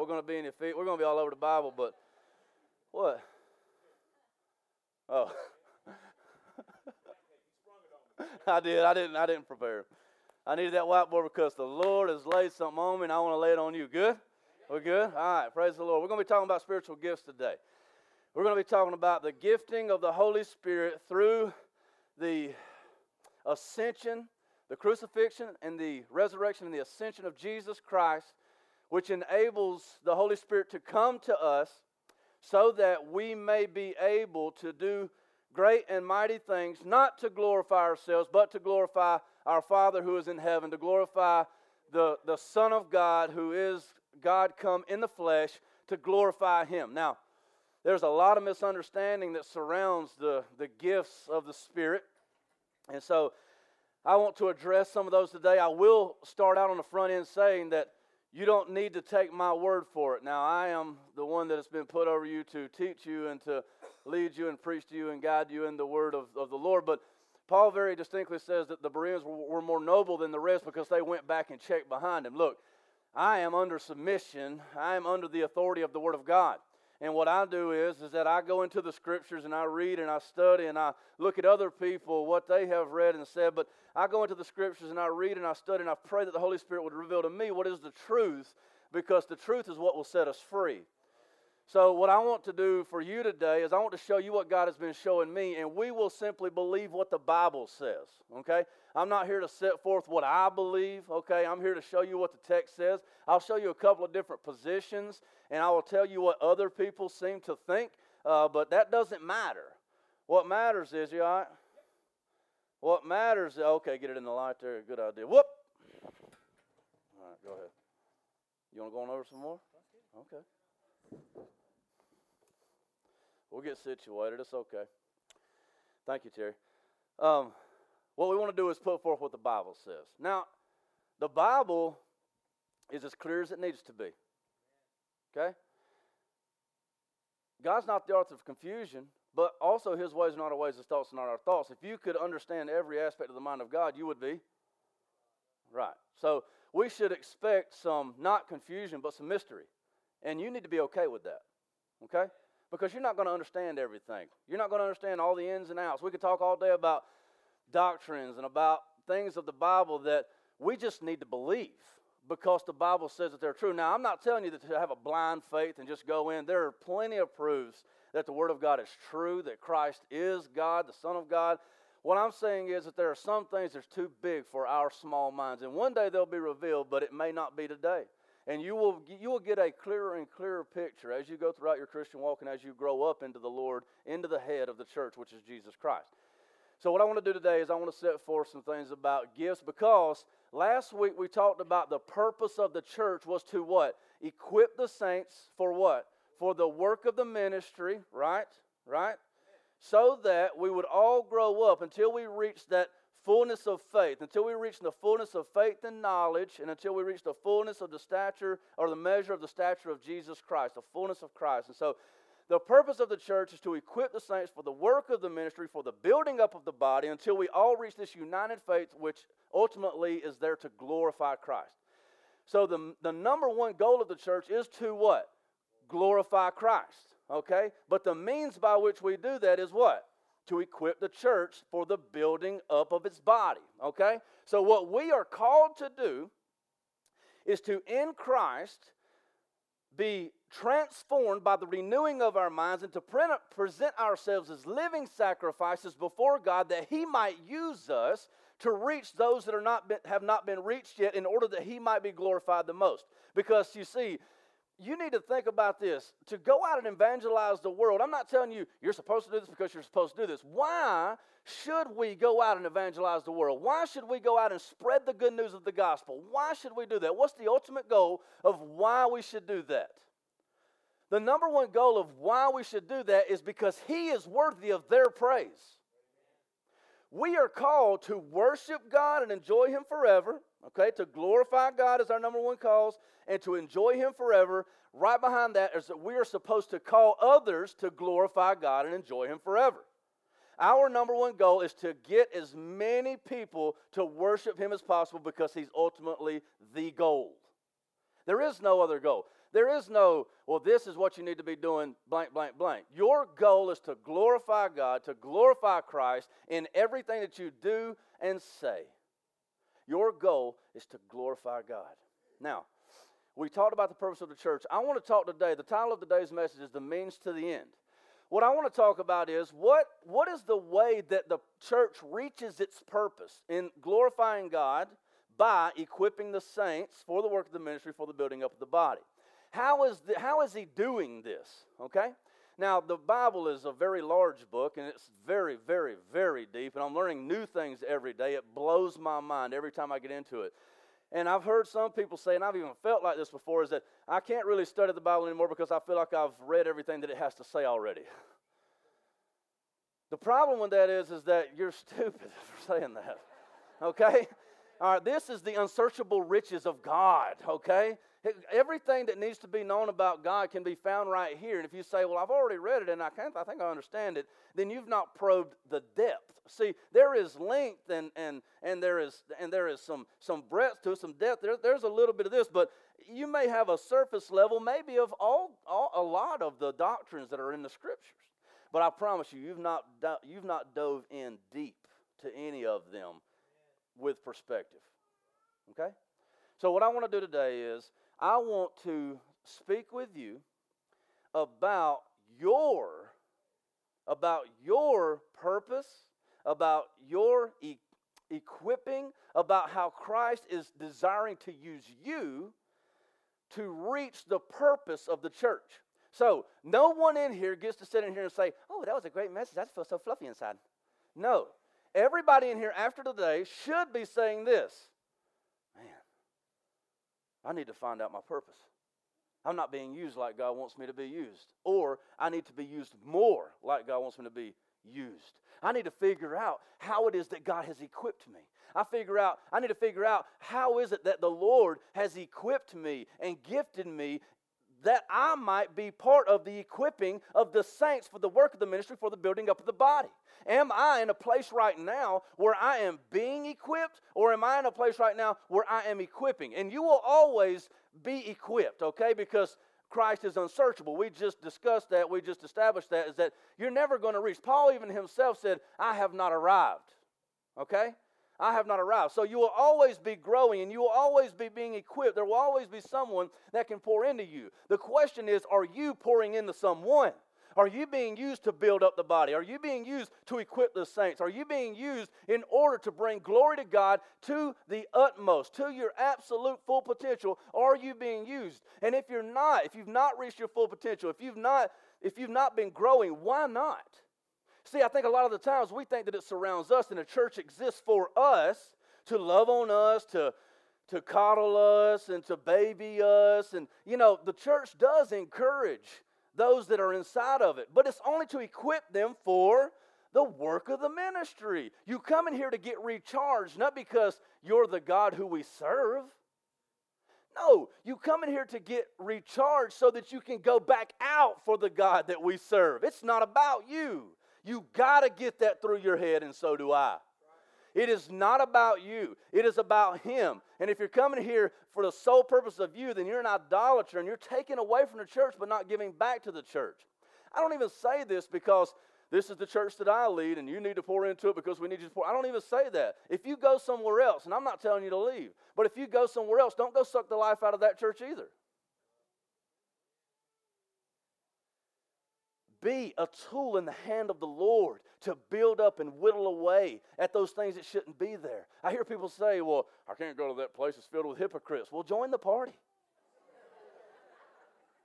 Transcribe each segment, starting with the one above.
We're going to be in Ephes- We're going to be all over the Bible, but what? Oh. I did. I didn't. I didn't prepare. I needed that whiteboard because the Lord has laid something on me, and I want to lay it on you. Good? We're good. All right. Praise the Lord. We're going to be talking about spiritual gifts today. We're going to be talking about the gifting of the Holy Spirit through the ascension, the crucifixion, and the resurrection and the ascension of Jesus Christ, which enables the Holy Spirit to come to us so that we may be able to do great and mighty things, not to glorify ourselves, but to glorify our Father who is in heaven, to glorify the, the Son of God who is God come in the flesh, to glorify Him. Now, there's a lot of misunderstanding that surrounds the, the gifts of the Spirit. And so I want to address some of those today. I will start out on the front end saying that you don't need to take my word for it. Now, I am the one that has been put over you to teach you and to lead you and preach to you and guide you in the word of, of the Lord. But Paul very distinctly says that the Bereans were, more noble than the rest because they went back and checked behind him. Look, I am under submission, I am under the authority of the Word of God. And what I do is, is that I go into the scriptures and I read and I study and I look at other people, what they have read and said. But I go into the scriptures and I read and I study and I pray that the Holy Spirit would reveal to me what is the truth because the truth is what will set us free. So, what I want to do for you today is I want to show you what God has been showing me, and we will simply believe what the Bible says. Okay? I'm not here to set forth what I believe. Okay? I'm here to show you what the text says. I'll show you a couple of different positions, and I will tell you what other people seem to think, uh, but that doesn't matter. What matters is, you all right? What matters, okay, get it in the light there. Good idea. Whoop! All right, go ahead. You want to go on over some more? Okay. We'll get situated. It's okay. Thank you, Terry. Um, what we want to do is put forth what the Bible says. Now, the Bible is as clear as it needs to be. Okay? God's not the author of confusion, but also his ways are not our ways, his thoughts are not our thoughts. If you could understand every aspect of the mind of God, you would be right. So we should expect some, not confusion, but some mystery. And you need to be okay with that. Okay? Because you're not going to understand everything. You're not going to understand all the ins and outs. We could talk all day about doctrines and about things of the Bible that we just need to believe because the Bible says that they're true. Now, I'm not telling you that to have a blind faith and just go in. There are plenty of proofs that the Word of God is true, that Christ is God, the Son of God. What I'm saying is that there are some things that's too big for our small minds, and one day they'll be revealed, but it may not be today. And you will, you will get a clearer and clearer picture as you go throughout your Christian walk and as you grow up into the Lord, into the head of the church, which is Jesus Christ. So, what I want to do today is I want to set forth some things about gifts because last week we talked about the purpose of the church was to what? Equip the saints for what? For the work of the ministry, right? Right? So that we would all grow up until we reach that fullness of faith, until we reach the fullness of faith and knowledge, and until we reach the fullness of the stature or the measure of the stature of Jesus Christ, the fullness of Christ. And so the purpose of the church is to equip the saints for the work of the ministry, for the building up of the body, until we all reach this united faith, which ultimately is there to glorify Christ. So, the, the number one goal of the church is to what? Glorify Christ. Okay? But the means by which we do that is what? To equip the church for the building up of its body. Okay? So, what we are called to do is to, in Christ, be transformed by the renewing of our minds and to present ourselves as living sacrifices before God that He might use us to reach those that are not been, have not been reached yet in order that He might be glorified the most. Because you see, you need to think about this. To go out and evangelize the world, I'm not telling you you're supposed to do this because you're supposed to do this. Why should we go out and evangelize the world? Why should we go out and spread the good news of the gospel? Why should we do that? What's the ultimate goal of why we should do that? The number one goal of why we should do that is because He is worthy of their praise. We are called to worship God and enjoy Him forever, okay? To glorify God is our number one cause, and to enjoy Him forever. Right behind that is that we are supposed to call others to glorify God and enjoy Him forever. Our number one goal is to get as many people to worship Him as possible because He's ultimately the goal. There is no other goal. There is no, well, this is what you need to be doing, blank, blank, blank. Your goal is to glorify God, to glorify Christ in everything that you do and say. Your goal is to glorify God. Now, we talked about the purpose of the church. I want to talk today. The title of today's message is The Means to the End. What I want to talk about is what, what is the way that the church reaches its purpose in glorifying God by equipping the saints for the work of the ministry for the building up of the body. How is, the, how is he doing this? Okay? Now, the Bible is a very large book and it's very, very, very deep, and I'm learning new things every day. It blows my mind every time I get into it. And I've heard some people say, and I've even felt like this before, is that I can't really study the Bible anymore because I feel like I've read everything that it has to say already. The problem with that is, is that you're stupid for saying that. Okay? All right, this is the unsearchable riches of God, okay? Everything that needs to be known about God can be found right here. And if you say, well, I've already read it and I, can't, I think I understand it, then you've not probed the depth. See, there is length and, and, and, there, is, and there is some, some breadth to it, some depth. There, there's a little bit of this, but you may have a surface level, maybe of all, all, a lot of the doctrines that are in the scriptures. But I promise you, you've not, you've not dove in deep to any of them with perspective. Okay? So, what I want to do today is I want to speak with you about your about your purpose, about your e- equipping, about how Christ is desiring to use you to reach the purpose of the church. So, no one in here gets to sit in here and say, "Oh, that was a great message. I feel so fluffy inside." No. Everybody in here after today should be saying this Man, I need to find out my purpose. I'm not being used like God wants me to be used. Or I need to be used more like God wants me to be used. I need to figure out how it is that God has equipped me. I figure out I need to figure out how is it that the Lord has equipped me and gifted me that I might be part of the equipping of the saints for the work of the ministry for the building up of the body. Am I in a place right now where I am being equipped, or am I in a place right now where I am equipping? And you will always be equipped, okay? Because Christ is unsearchable. We just discussed that. We just established that is that you're never going to reach. Paul even himself said, I have not arrived. Okay? I have not arrived. So you will always be growing and you will always be being equipped. There will always be someone that can pour into you. The question is, are you pouring into someone? Are you being used to build up the body? Are you being used to equip the saints? Are you being used in order to bring glory to God to the utmost, to your absolute full potential? Are you being used? And if you're not, if you've not reached your full potential, if you've not, if you've not been growing, why not? See, I think a lot of the times we think that it surrounds us and the church exists for us to love on us, to to coddle us and to baby us and you know the church does encourage those that are inside of it, but it's only to equip them for the work of the ministry. You come in here to get recharged, not because you're the God who we serve. No, you come in here to get recharged so that you can go back out for the God that we serve. It's not about you. You got to get that through your head, and so do I. It is not about you, it is about Him. And if you're coming here for the sole purpose of you, then you're an idolater and you're taking away from the church but not giving back to the church. I don't even say this because this is the church that I lead and you need to pour into it because we need you to pour. I don't even say that. If you go somewhere else, and I'm not telling you to leave, but if you go somewhere else, don't go suck the life out of that church either. Be a tool in the hand of the Lord to build up and whittle away at those things that shouldn't be there. I hear people say, Well, I can't go to that place, it's filled with hypocrites. Well, join the party.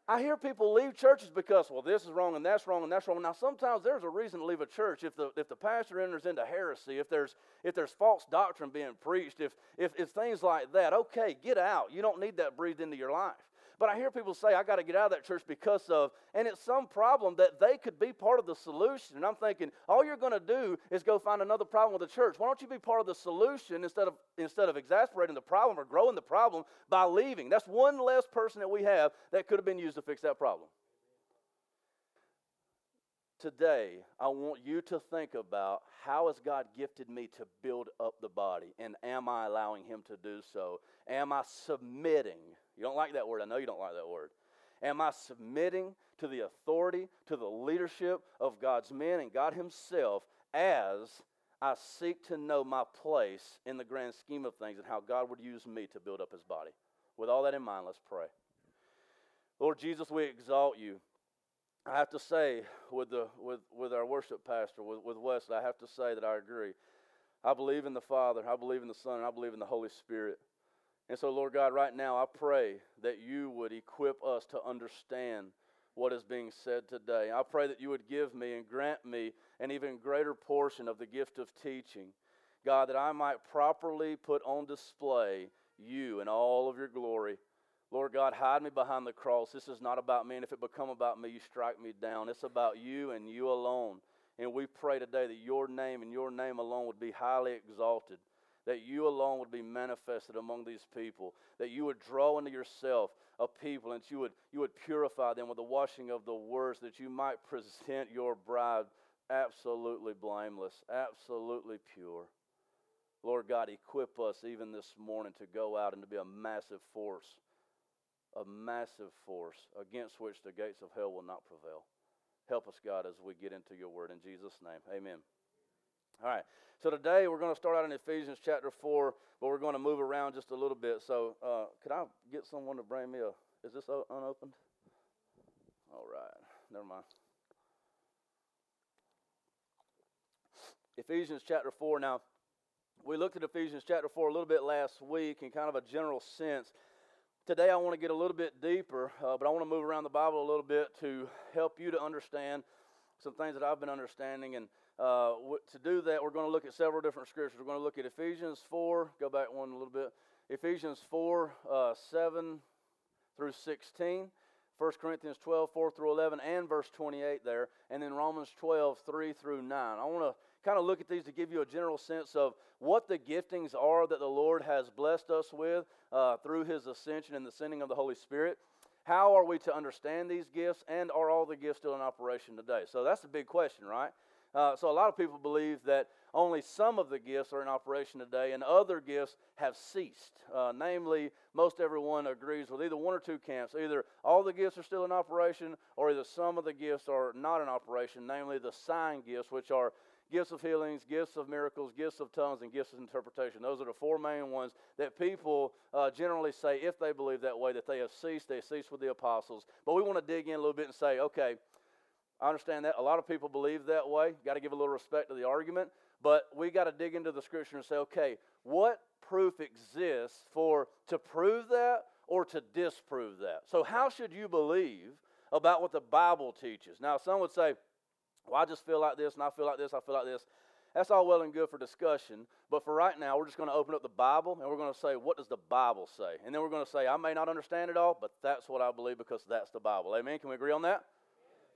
I hear people leave churches because, well, this is wrong and that's wrong and that's wrong. Now, sometimes there's a reason to leave a church if the, if the pastor enters into heresy, if there's, if there's false doctrine being preached, if, if, if things like that. Okay, get out. You don't need that breathed into your life. But I hear people say, I got to get out of that church because of, and it's some problem that they could be part of the solution. And I'm thinking, all you're going to do is go find another problem with the church. Why don't you be part of the solution instead of, instead of exasperating the problem or growing the problem by leaving? That's one less person that we have that could have been used to fix that problem. Today, I want you to think about how has God gifted me to build up the body, and am I allowing Him to do so? Am I submitting? You don't like that word. I know you don't like that word. Am I submitting to the authority, to the leadership of God's men and God Himself as I seek to know my place in the grand scheme of things and how God would use me to build up His body? With all that in mind, let's pray. Lord Jesus, we exalt you. I have to say, with, the, with, with our worship pastor, with, with Wesley, I have to say that I agree. I believe in the Father, I believe in the Son, and I believe in the Holy Spirit. And so, Lord God, right now I pray that you would equip us to understand what is being said today. I pray that you would give me and grant me an even greater portion of the gift of teaching. God, that I might properly put on display you and all of your glory. Lord God, hide me behind the cross. This is not about me, and if it become about me, you strike me down. It's about you and you alone. And we pray today that your name and your name alone would be highly exalted, that you alone would be manifested among these people, that you would draw into yourself a people, and you would, you would purify them with the washing of the words, that you might present your bride absolutely blameless, absolutely pure. Lord God, equip us even this morning to go out and to be a massive force, a massive force against which the gates of hell will not prevail. Help us, God, as we get into your word. In Jesus' name, amen. All right. So today we're going to start out in Ephesians chapter 4, but we're going to move around just a little bit. So uh, could I get someone to bring me a, is this unopened? All right. Never mind. Ephesians chapter 4. Now, we looked at Ephesians chapter 4 a little bit last week in kind of a general sense. Today, I want to get a little bit deeper, uh, but I want to move around the Bible a little bit to help you to understand some things that I've been understanding. And uh, to do that, we're going to look at several different scriptures. We're going to look at Ephesians 4, go back one a little bit. Ephesians 4, uh, 7 through 16. 1 Corinthians 12, 4 through 11, and verse 28 there, and then Romans 12, 3 through 9. I want to kind of look at these to give you a general sense of what the giftings are that the Lord has blessed us with uh, through His ascension and the sending of the Holy Spirit. How are we to understand these gifts, and are all the gifts still in operation today? So that's a big question, right? Uh, so a lot of people believe that only some of the gifts are in operation today, and other gifts have ceased. Uh, namely, most everyone agrees with either one or two camps. Either all the gifts are still in operation, or either some of the gifts are not in operation, namely the sign gifts, which are gifts of healings, gifts of miracles, gifts of tongues, and gifts of interpretation. Those are the four main ones that people uh, generally say, if they believe that way, that they have ceased. They ceased with the apostles. But we want to dig in a little bit and say, okay, I understand that. A lot of people believe that way. Got to give a little respect to the argument. But we got to dig into the scripture and say, okay, what proof exists for to prove that or to disprove that? So, how should you believe about what the Bible teaches? Now, some would say, well, I just feel like this, and I feel like this, I feel like this. That's all well and good for discussion, but for right now, we're just going to open up the Bible and we're going to say, what does the Bible say? And then we're going to say, I may not understand it all, but that's what I believe because that's the Bible. Amen? Can we agree on that?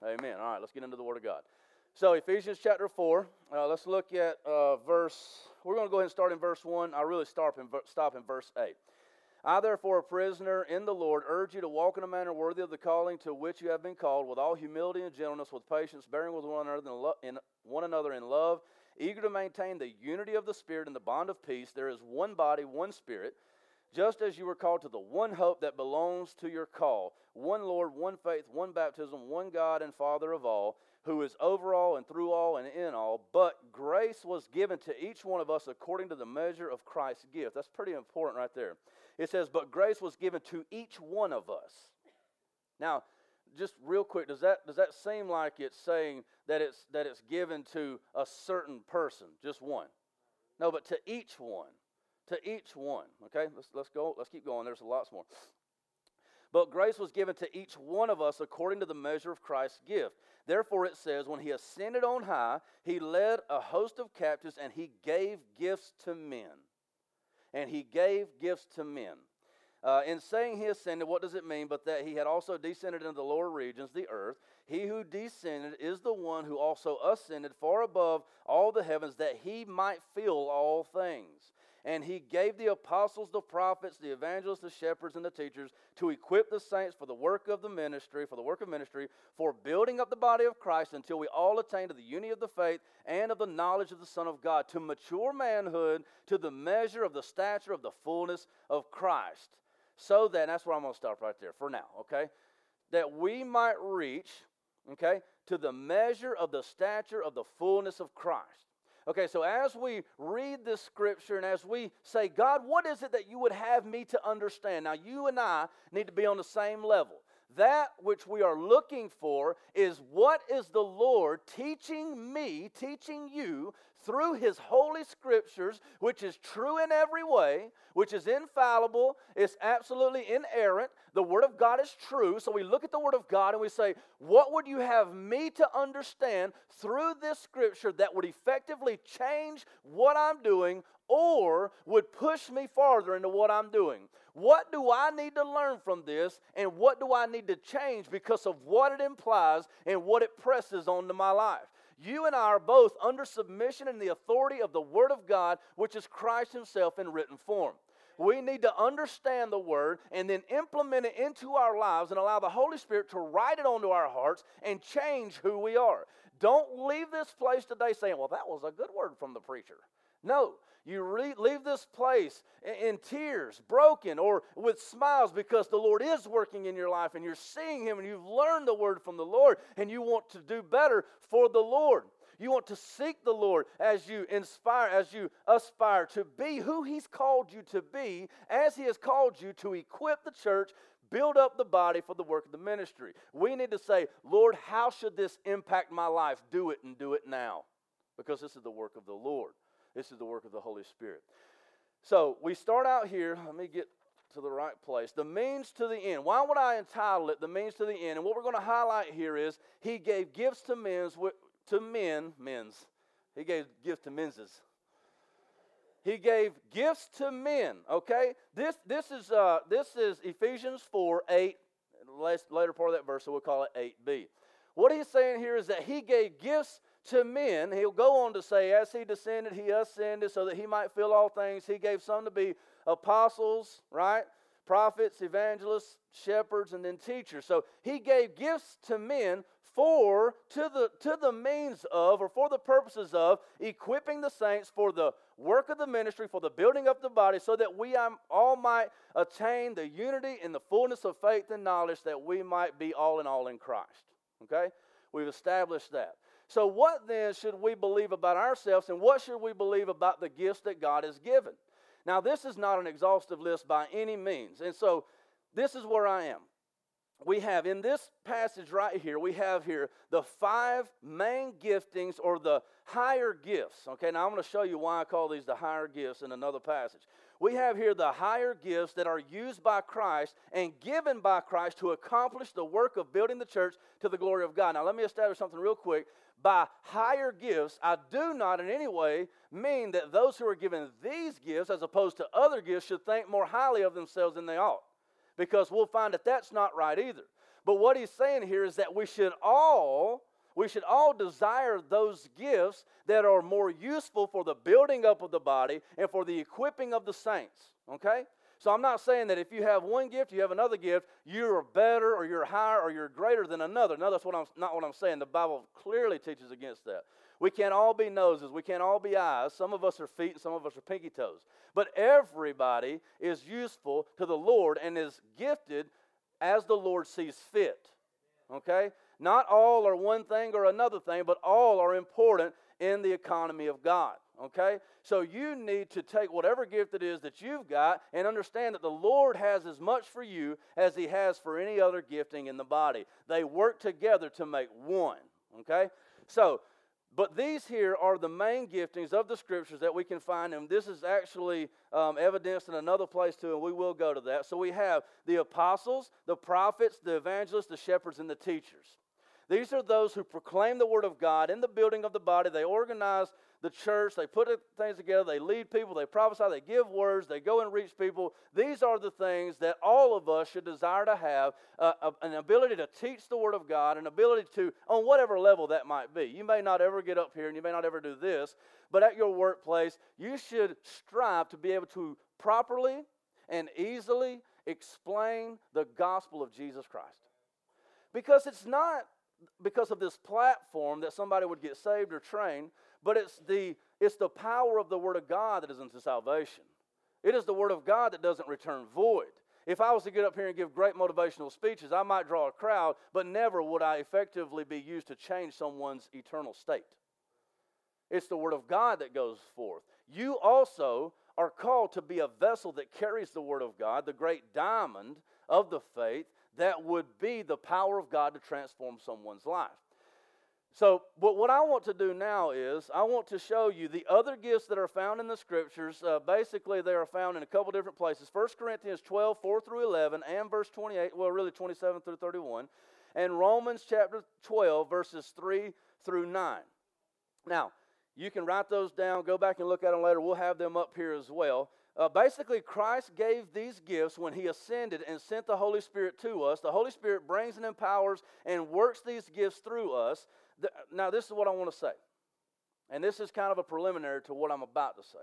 Amen. Amen. All right, let's get into the Word of God. So, Ephesians chapter 4, uh, let's look at uh, verse, we're going to go ahead and start in verse 1. I really stop in, stop in verse 8. I, therefore, a prisoner in the Lord, urge you to walk in a manner worthy of the calling to which you have been called, with all humility and gentleness, with patience, bearing with one another in, lo- in, one another in love, eager to maintain the unity of the Spirit and the bond of peace. There is one body, one Spirit, just as you were called to the one hope that belongs to your call, one Lord, one faith, one baptism, one God and Father of all, who is over all and through all and in all. But grace was given to each one of us according to the measure of Christ's gift. That's pretty important right there. It says, But grace was given to each one of us. Now, just real quick, does that, does that seem like it's saying that it's, that it's given to a certain person, just one? No, but to each one. To each one. Okay, let's, let's go. Let's keep going. There's lots more. But grace was given to each one of us according to the measure of Christ's gift. Therefore, it says, when he ascended on high, he led a host of captives and he gave gifts to men and he gave gifts to men. Uh, in saying he ascended, what does it mean? But that he had also descended into the lower regions, the earth. He who descended is the one who also ascended far above all the heavens, that he might fill all things. And he gave the apostles, the prophets, the evangelists, the shepherds, and the teachers to equip the saints for the work of the ministry, for the work of ministry, for building up the body of Christ until we all attain to the unity of the faith and of the knowledge of the Son of God, to mature manhood, to the measure of the stature of the fullness of Christ. So that, that's where I'm going to stop right there for now, okay? that we might reach, okay, to the measure of the stature of the fullness of Christ. Okay, so as we read this scripture and as we say, God, what is it that you would have me to understand? Now, you and I need to be on the same level. That which we are looking for is what is the Lord teaching me, teaching you through His holy scriptures, which is true in every way, which is infallible, it's absolutely inerrant. The Word of God is true. So we look at the Word of God and we say, What would you have me to understand through this scripture that would effectively change what I'm doing or would push me farther into what I'm doing? What do I need to learn from this, and what do I need to change because of what it implies and what it presses onto my life? You and I are both under submission and the authority of the Word of God, which is Christ Himself in written form. We need to understand the Word and then implement it into our lives and allow the Holy Spirit to write it onto our hearts and change who we are. Don't leave this place today saying, Well, that was a good word from the preacher. No, you re- leave this place in, in tears, broken, or with smiles because the Lord is working in your life and you're seeing Him and you've learned the word from the Lord and you want to do better for the Lord. You want to seek the Lord as you inspire, as you aspire to be who He's called you to be, as He has called you to equip the church, build up the body for the work of the ministry. We need to say, Lord, how should this impact my life? Do it and do it now, because this is the work of the Lord. This is the work of the Holy Spirit. So we start out here. Let me get to the right place. The means to the end. Why would I entitle it the means to the end? And what we're going to highlight here is he gave gifts to men's to men, men's. He gave gifts to men's. He gave gifts to men. Okay, this this is uh, this is Ephesians four eight. Later part of that verse, so we'll call it eight B. What he's saying here is that he gave gifts to men. He'll go on to say, as he descended, he ascended so that he might fill all things. He gave some to be apostles, right? Prophets, evangelists, shepherds, and then teachers. So he gave gifts to men for to the to the means of or for the purposes of equipping the saints for the work of the ministry for the building up of the body so that we all might attain the unity and the fullness of faith and knowledge that we might be all in all in Christ okay we've established that so, what then should we believe about ourselves and what should we believe about the gifts that God has given? Now, this is not an exhaustive list by any means. And so, this is where I am. We have in this passage right here, we have here the five main giftings or the higher gifts. Okay, now I'm going to show you why I call these the higher gifts in another passage. We have here the higher gifts that are used by Christ and given by Christ to accomplish the work of building the church to the glory of God. Now, let me establish something real quick by higher gifts, I do not in any way mean that those who are given these gifts, as opposed to other gifts, should think more highly of themselves than they ought. Because we'll find that that's not right either. But what he's saying here is that we should all we should all desire those gifts that are more useful for the building up of the body and for the equipping of the saints. Okay? So I'm not saying that if you have one gift, you have another gift, you're better or you're higher or you're greater than another. No, that's what I'm, not what I'm saying. The Bible clearly teaches against that. We can't all be noses. We can't all be eyes. Some of us are feet and some of us are pinky toes. But everybody is useful to the Lord and is gifted as the Lord sees fit. Okay? Not all are one thing or another thing, but all are important in the economy of God. Okay? So you need to take whatever gift it is that you've got and understand that the Lord has as much for you as He has for any other gifting in the body. They work together to make one. Okay? So, but these here are the main giftings of the scriptures that we can find, and this is actually um, evidenced in another place too, and we will go to that. So we have the apostles, the prophets, the evangelists, the shepherds, and the teachers. These are those who proclaim the word of God in the building of the body. They organize the church, they put things together, they lead people, they prophesy, they give words, they go and reach people. These are the things that all of us should desire to have uh, an ability to teach the Word of God, an ability to, on whatever level that might be. You may not ever get up here and you may not ever do this, but at your workplace, you should strive to be able to properly and easily explain the gospel of Jesus Christ. Because it's not because of this platform that somebody would get saved or trained, but it's the, it's the power of the Word of God that is unto salvation. It is the Word of God that doesn't return void. If I was to get up here and give great motivational speeches, I might draw a crowd, but never would I effectively be used to change someone's eternal state. It's the Word of God that goes forth. You also are called to be a vessel that carries the Word of God, the great diamond of the faith that would be the power of God to transform someone's life. So, but what I want to do now is I want to show you the other gifts that are found in the scriptures. Uh, basically, they are found in a couple different places 1 Corinthians 12, 4 through 11, and verse 28, well, really 27 through 31, and Romans chapter 12, verses 3 through 9. Now, you can write those down, go back and look at them later. We'll have them up here as well. Uh, basically, Christ gave these gifts when he ascended and sent the Holy Spirit to us. The Holy Spirit brings and empowers and works these gifts through us. The, now, this is what I want to say. And this is kind of a preliminary to what I'm about to say.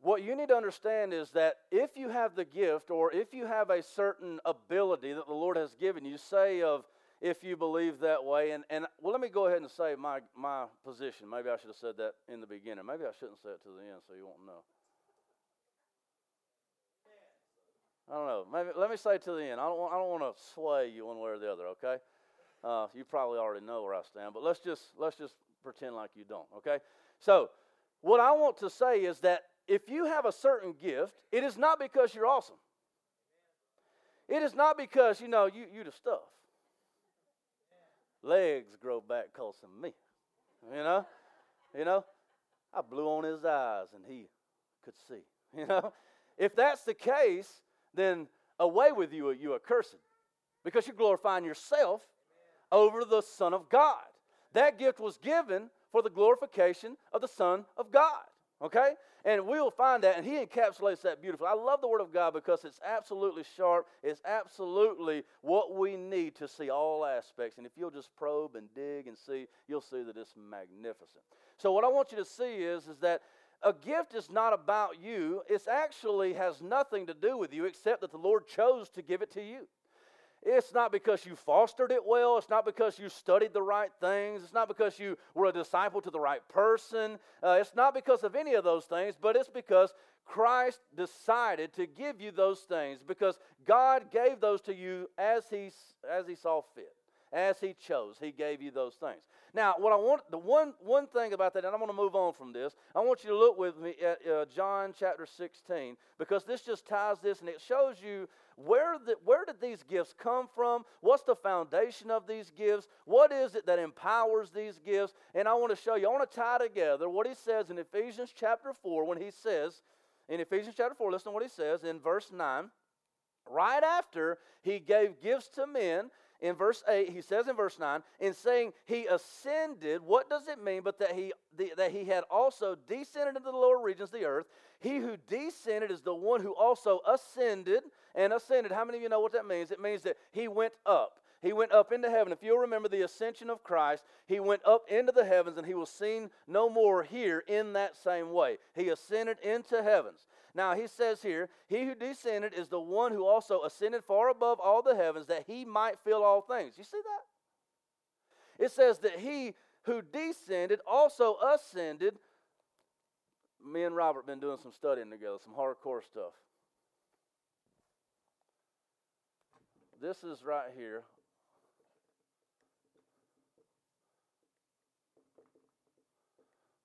What you need to understand is that if you have the gift or if you have a certain ability that the Lord has given you, say of if you believe that way, and, and well, let me go ahead and say my, my position. Maybe I should have said that in the beginning. Maybe I shouldn't say it to the end so you won't know. I don't know. Maybe let me say to the end. I don't want, I don't want to sway you one way or the other. Okay. Uh, you probably already know where I stand, but let's just let's just pretend like you don't. Okay. So, what I want to say is that if you have a certain gift, it is not because you're awesome. It is not because you know you you the stuff. Legs grow back close me. You know, you know. I blew on his eyes and he could see. You know, if that's the case, then away with you, you accursed, because you're glorifying yourself over the Son of God. That gift was given for the glorification of the Son of God. Okay? And we'll find that, and he encapsulates that beautifully. I love the Word of God because it's absolutely sharp. It's absolutely what we need to see all aspects. And if you'll just probe and dig and see, you'll see that it's magnificent. So, what I want you to see is, is that a gift is not about you. It actually has nothing to do with you except that the Lord chose to give it to you. It's not because you fostered it well. It's not because you studied the right things. It's not because you were a disciple to the right person. Uh, it's not because of any of those things, but it's because Christ decided to give you those things because God gave those to you as he, as he saw fit as he chose. He gave you those things. Now, what I want, the one, one thing about that, and I'm going to move on from this, I want you to look with me at uh, John chapter 16, because this just ties this and it shows you where, the, where did these gifts come from? What's the foundation of these gifts? What is it that empowers these gifts? And I want to show you, I want to tie together what he says in Ephesians chapter 4 when he says, in Ephesians chapter 4, listen to what he says in verse 9. Right after he gave gifts to men, in verse 8, he says in verse 9, in saying he ascended, what does it mean but that he, that he had also descended into the lower regions of the earth? He who descended is the one who also ascended and ascended. How many of you know what that means? It means that he went up. He went up into heaven. If you'll remember the ascension of Christ, he went up into the heavens and he was seen no more here in that same way. He ascended into heavens. Now he says here, He who descended is the one who also ascended far above all the heavens that he might fill all things. You see that? It says that he who descended also ascended. Me and Robert been doing some studying together, some hardcore stuff. This is right here.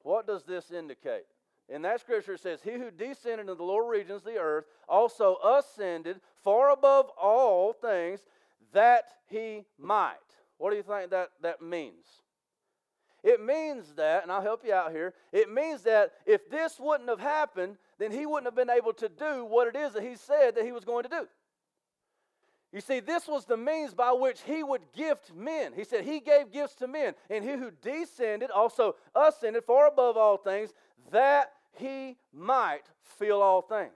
What does this indicate? In that scripture, it says, He who descended into the lower regions of the earth also ascended far above all things that he might. What do you think that, that means? It means that, and I'll help you out here, it means that if this wouldn't have happened, then he wouldn't have been able to do what it is that he said that he was going to do. You see, this was the means by which he would gift men. He said he gave gifts to men, and he who descended also ascended far above all things that he might fill all things.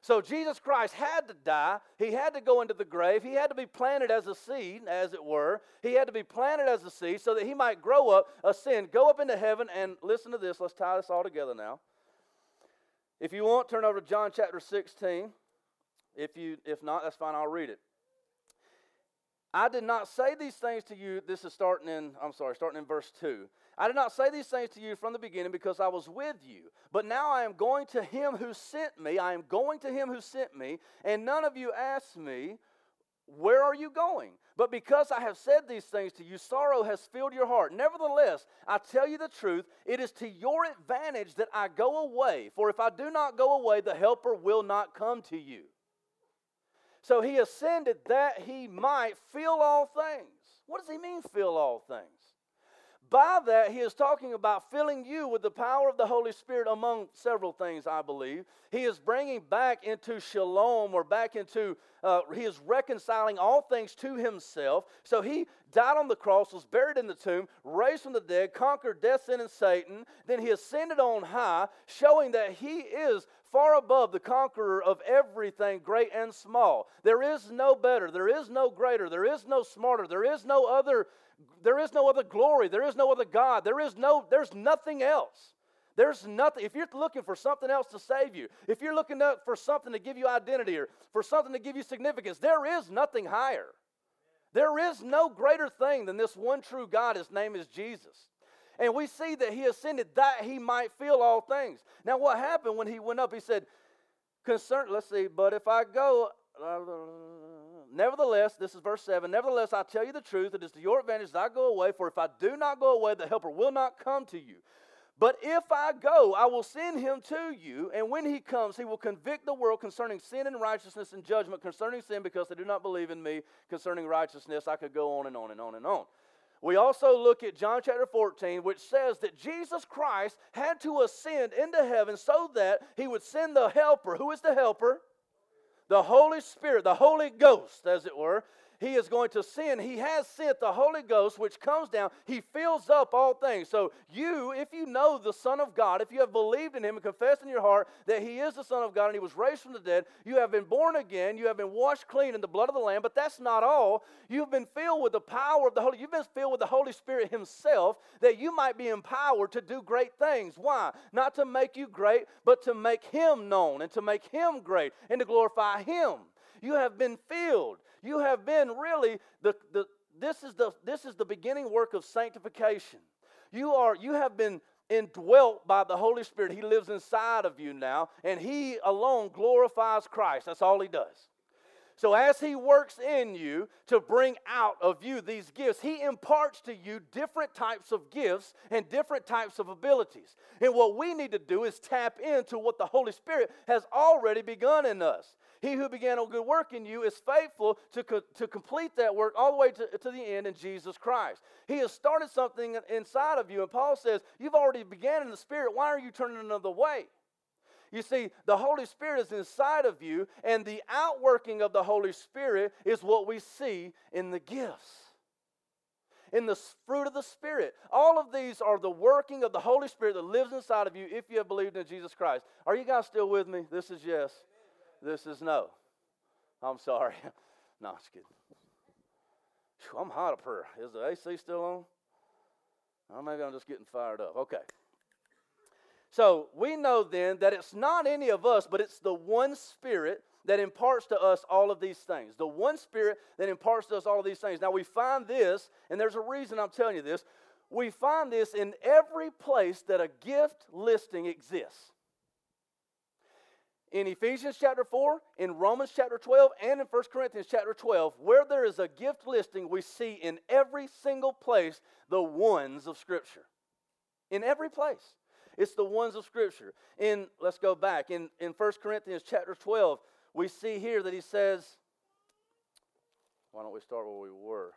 So Jesus Christ had to die. He had to go into the grave. He had to be planted as a seed, as it were. He had to be planted as a seed so that he might grow up, ascend, go up into heaven, and listen to this. Let's tie this all together now. If you want, turn over to John chapter 16. If you if not, that's fine, I'll read it. I did not say these things to you. This is starting in, I'm sorry, starting in verse 2. I did not say these things to you from the beginning because I was with you. But now I am going to him who sent me. I am going to him who sent me. And none of you asked me, Where are you going? But because I have said these things to you, sorrow has filled your heart. Nevertheless, I tell you the truth, it is to your advantage that I go away. For if I do not go away, the Helper will not come to you. So he ascended that he might fill all things. What does he mean, fill all things? By that, he is talking about filling you with the power of the Holy Spirit among several things, I believe. He is bringing back into shalom or back into, uh, he is reconciling all things to himself. So he died on the cross, was buried in the tomb, raised from the dead, conquered death, sin, and Satan. Then he ascended on high, showing that he is far above the conqueror of everything, great and small. There is no better, there is no greater, there is no smarter, there is no other, there is no other glory, there is no other God, there is no, there's nothing else. There's nothing, if you're looking for something else to save you, if you're looking for something to give you identity or for something to give you significance, there is nothing higher. There is no greater thing than this one true God. His name is Jesus. And we see that he ascended that he might feel all things. Now, what happened when he went up? He said, Concern, let's see, but if I go, nevertheless, this is verse 7 Nevertheless, I tell you the truth, it is to your advantage that I go away, for if I do not go away, the Helper will not come to you. But if I go, I will send him to you, and when he comes, he will convict the world concerning sin and righteousness and judgment, concerning sin because they do not believe in me, concerning righteousness. I could go on and on and on and on. We also look at John chapter 14, which says that Jesus Christ had to ascend into heaven so that he would send the helper. Who is the helper? The Holy Spirit, the Holy Ghost, as it were, he is going to send. He has sent the Holy Ghost, which comes down. He fills up all things. So, you, if you know the Son of God, if you have believed in Him and confessed in your heart that He is the Son of God and He was raised from the dead, you have been born again. You have been washed clean in the blood of the Lamb. But that's not all. You've been filled with the power of the Holy. You've been filled with the Holy Spirit Himself that you might be empowered to do great things. Why? Not to make you great, but to make Him known and to make Him great and to glorify Him. You have been filled. You have been really the, the this is the this is the beginning work of sanctification. You are you have been indwelt by the Holy Spirit. He lives inside of you now, and He alone glorifies Christ. That's all He does. So, as He works in you to bring out of you these gifts, He imparts to you different types of gifts and different types of abilities. And what we need to do is tap into what the Holy Spirit has already begun in us. He who began a good work in you is faithful to, co- to complete that work all the way to, to the end in Jesus Christ. He has started something inside of you, and Paul says, You've already began in the Spirit. Why are you turning another way? You see, the Holy Spirit is inside of you, and the outworking of the Holy Spirit is what we see in the gifts in the fruit of the Spirit. All of these are the working of the Holy Spirit that lives inside of you if you have believed in Jesus Christ. Are you guys still with me? This is yes. This is no. I'm sorry. no, I'm kidding. I'm hot up here. Is the AC still on? Oh, maybe I'm just getting fired up. Okay. So we know then that it's not any of us, but it's the one Spirit that imparts to us all of these things. The one Spirit that imparts to us all of these things. Now we find this, and there's a reason I'm telling you this. We find this in every place that a gift listing exists in Ephesians chapter 4, in Romans chapter 12, and in 1 Corinthians chapter 12, where there is a gift listing, we see in every single place the ones of Scripture. In every place. It's the ones of Scripture. In let's go back. In, in 1 Corinthians chapter 12, we see here that he says, why don't we start where we were?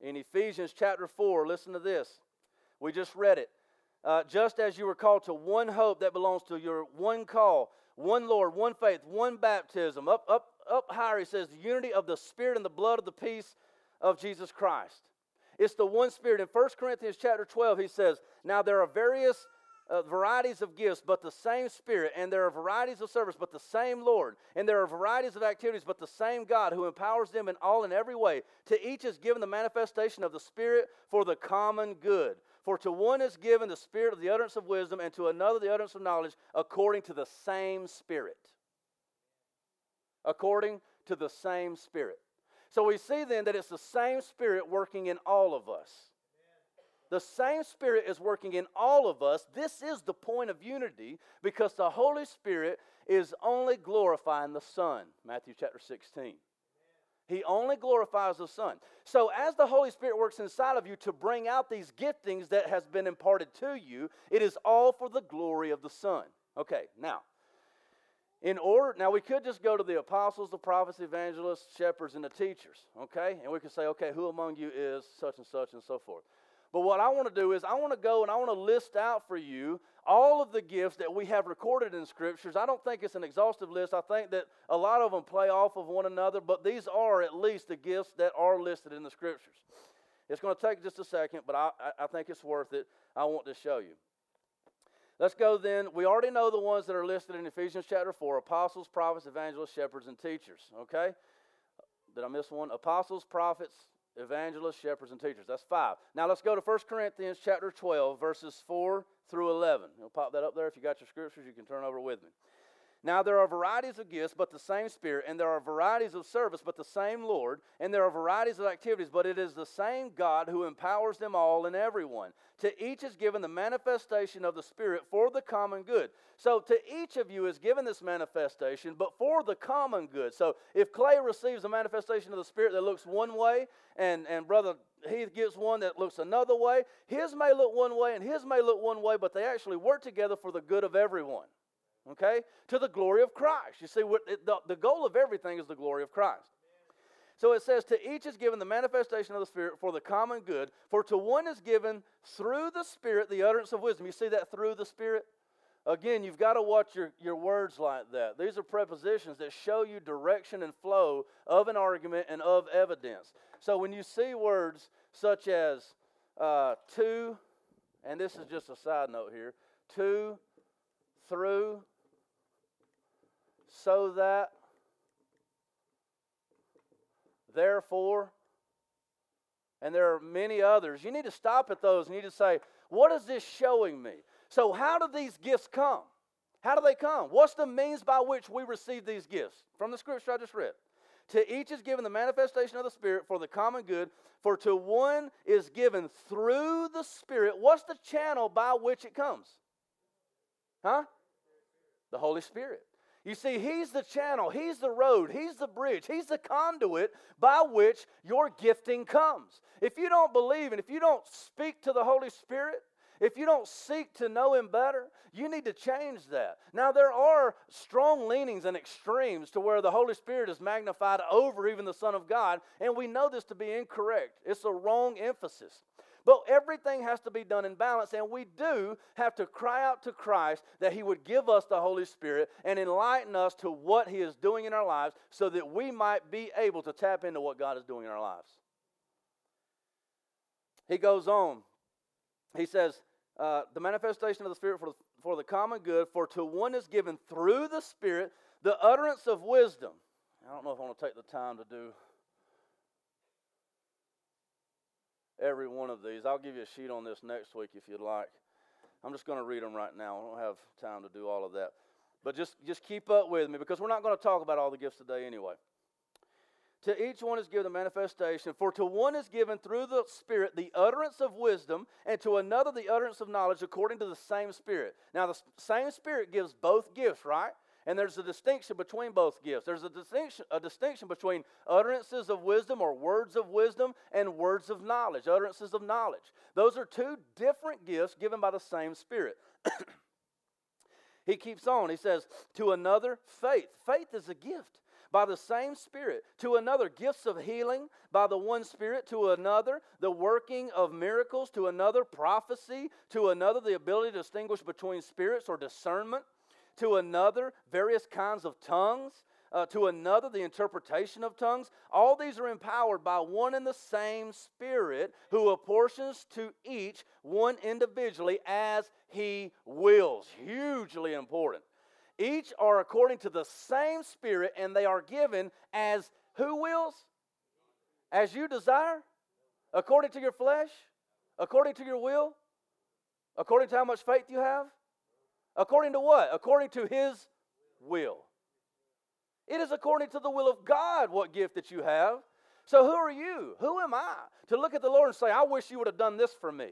In Ephesians chapter 4, listen to this. We just read it. Uh, just as you were called to one hope that belongs to your one call, one Lord, one faith, one baptism. Up, up, up higher, he says, the unity of the Spirit and the blood of the peace of Jesus Christ. It's the one Spirit. In 1 Corinthians chapter 12, he says, Now there are various uh, varieties of gifts, but the same Spirit, and there are varieties of service, but the same Lord, and there are varieties of activities, but the same God who empowers them in all and every way. To each is given the manifestation of the Spirit for the common good. For to one is given the spirit of the utterance of wisdom, and to another the utterance of knowledge, according to the same Spirit. According to the same Spirit. So we see then that it's the same Spirit working in all of us. The same Spirit is working in all of us. This is the point of unity because the Holy Spirit is only glorifying the Son. Matthew chapter 16. He only glorifies the Son. So as the Holy Spirit works inside of you to bring out these giftings that has been imparted to you, it is all for the glory of the Son. Okay, now, in order, now we could just go to the apostles, the prophets, evangelists, shepherds, and the teachers, okay? And we could say, okay, who among you is such and such and so forth. But what I want to do is I want to go and I want to list out for you all of the gifts that we have recorded in scriptures. I don't think it's an exhaustive list. I think that a lot of them play off of one another, but these are at least the gifts that are listed in the scriptures. It's going to take just a second, but I, I think it's worth it. I want to show you. Let's go then. We already know the ones that are listed in Ephesians chapter 4 apostles, prophets, evangelists, shepherds, and teachers. Okay? Did I miss one? Apostles, prophets, evangelists, shepherds, and teachers. That's five. Now let's go to 1 Corinthians chapter 12, verses 4 through 11. You'll pop that up there. If you got your scriptures, you can turn over with me. Now there are varieties of gifts, but the same Spirit, and there are varieties of service, but the same Lord, and there are varieties of activities, but it is the same God who empowers them all and everyone. To each is given the manifestation of the Spirit for the common good. So to each of you is given this manifestation, but for the common good. So if Clay receives a manifestation of the Spirit that looks one way, and, and Brother Heath gets one that looks another way, his may look one way and his may look one way, but they actually work together for the good of everyone okay? To the glory of Christ. You see, what the, the goal of everything is the glory of Christ. So it says, To each is given the manifestation of the Spirit for the common good, for to one is given through the Spirit the utterance of wisdom. You see that through the Spirit? Again, you've got to watch your, your words like that. These are prepositions that show you direction and flow of an argument and of evidence. So when you see words such as uh, to, and this is just a side note here, to, through, so that, therefore, and there are many others. You need to stop at those and you need to say, what is this showing me? So, how do these gifts come? How do they come? What's the means by which we receive these gifts? From the scripture I just read. To each is given the manifestation of the Spirit for the common good, for to one is given through the Spirit. What's the channel by which it comes? Huh? The Holy Spirit. You see, He's the channel, He's the road, He's the bridge, He's the conduit by which your gifting comes. If you don't believe and if you don't speak to the Holy Spirit, if you don't seek to know Him better, you need to change that. Now, there are strong leanings and extremes to where the Holy Spirit is magnified over even the Son of God, and we know this to be incorrect. It's a wrong emphasis. But everything has to be done in balance, and we do have to cry out to Christ that He would give us the Holy Spirit and enlighten us to what He is doing in our lives so that we might be able to tap into what God is doing in our lives. He goes on. He says, uh, the manifestation of the Spirit for the, for the common good, for to one is given through the Spirit the utterance of wisdom. I don't know if I want to take the time to do every one of these. I'll give you a sheet on this next week if you'd like. I'm just going to read them right now. I don't have time to do all of that. But just, just keep up with me because we're not going to talk about all the gifts today anyway. To each one is given a manifestation, for to one is given through the Spirit the utterance of wisdom, and to another the utterance of knowledge according to the same Spirit. Now, the same Spirit gives both gifts, right? And there's a distinction between both gifts. There's a distinction, a distinction between utterances of wisdom or words of wisdom and words of knowledge, utterances of knowledge. Those are two different gifts given by the same Spirit. he keeps on. He says, To another, faith. Faith is a gift by the same Spirit. To another, gifts of healing by the one Spirit. To another, the working of miracles. To another, prophecy. To another, the ability to distinguish between spirits or discernment to another, various kinds of tongues, uh, to another, the interpretation of tongues. All these are empowered by one and the same Spirit who apportions to each one individually as he wills. Hugely important. Each are according to the same Spirit, and they are given as who wills? As you desire? According to your flesh? According to your will? According to how much faith you have? According to what? According to His will. It is according to the will of God what gift that you have. So who are you? Who am I to look at the Lord and say, I wish you would have done this for me?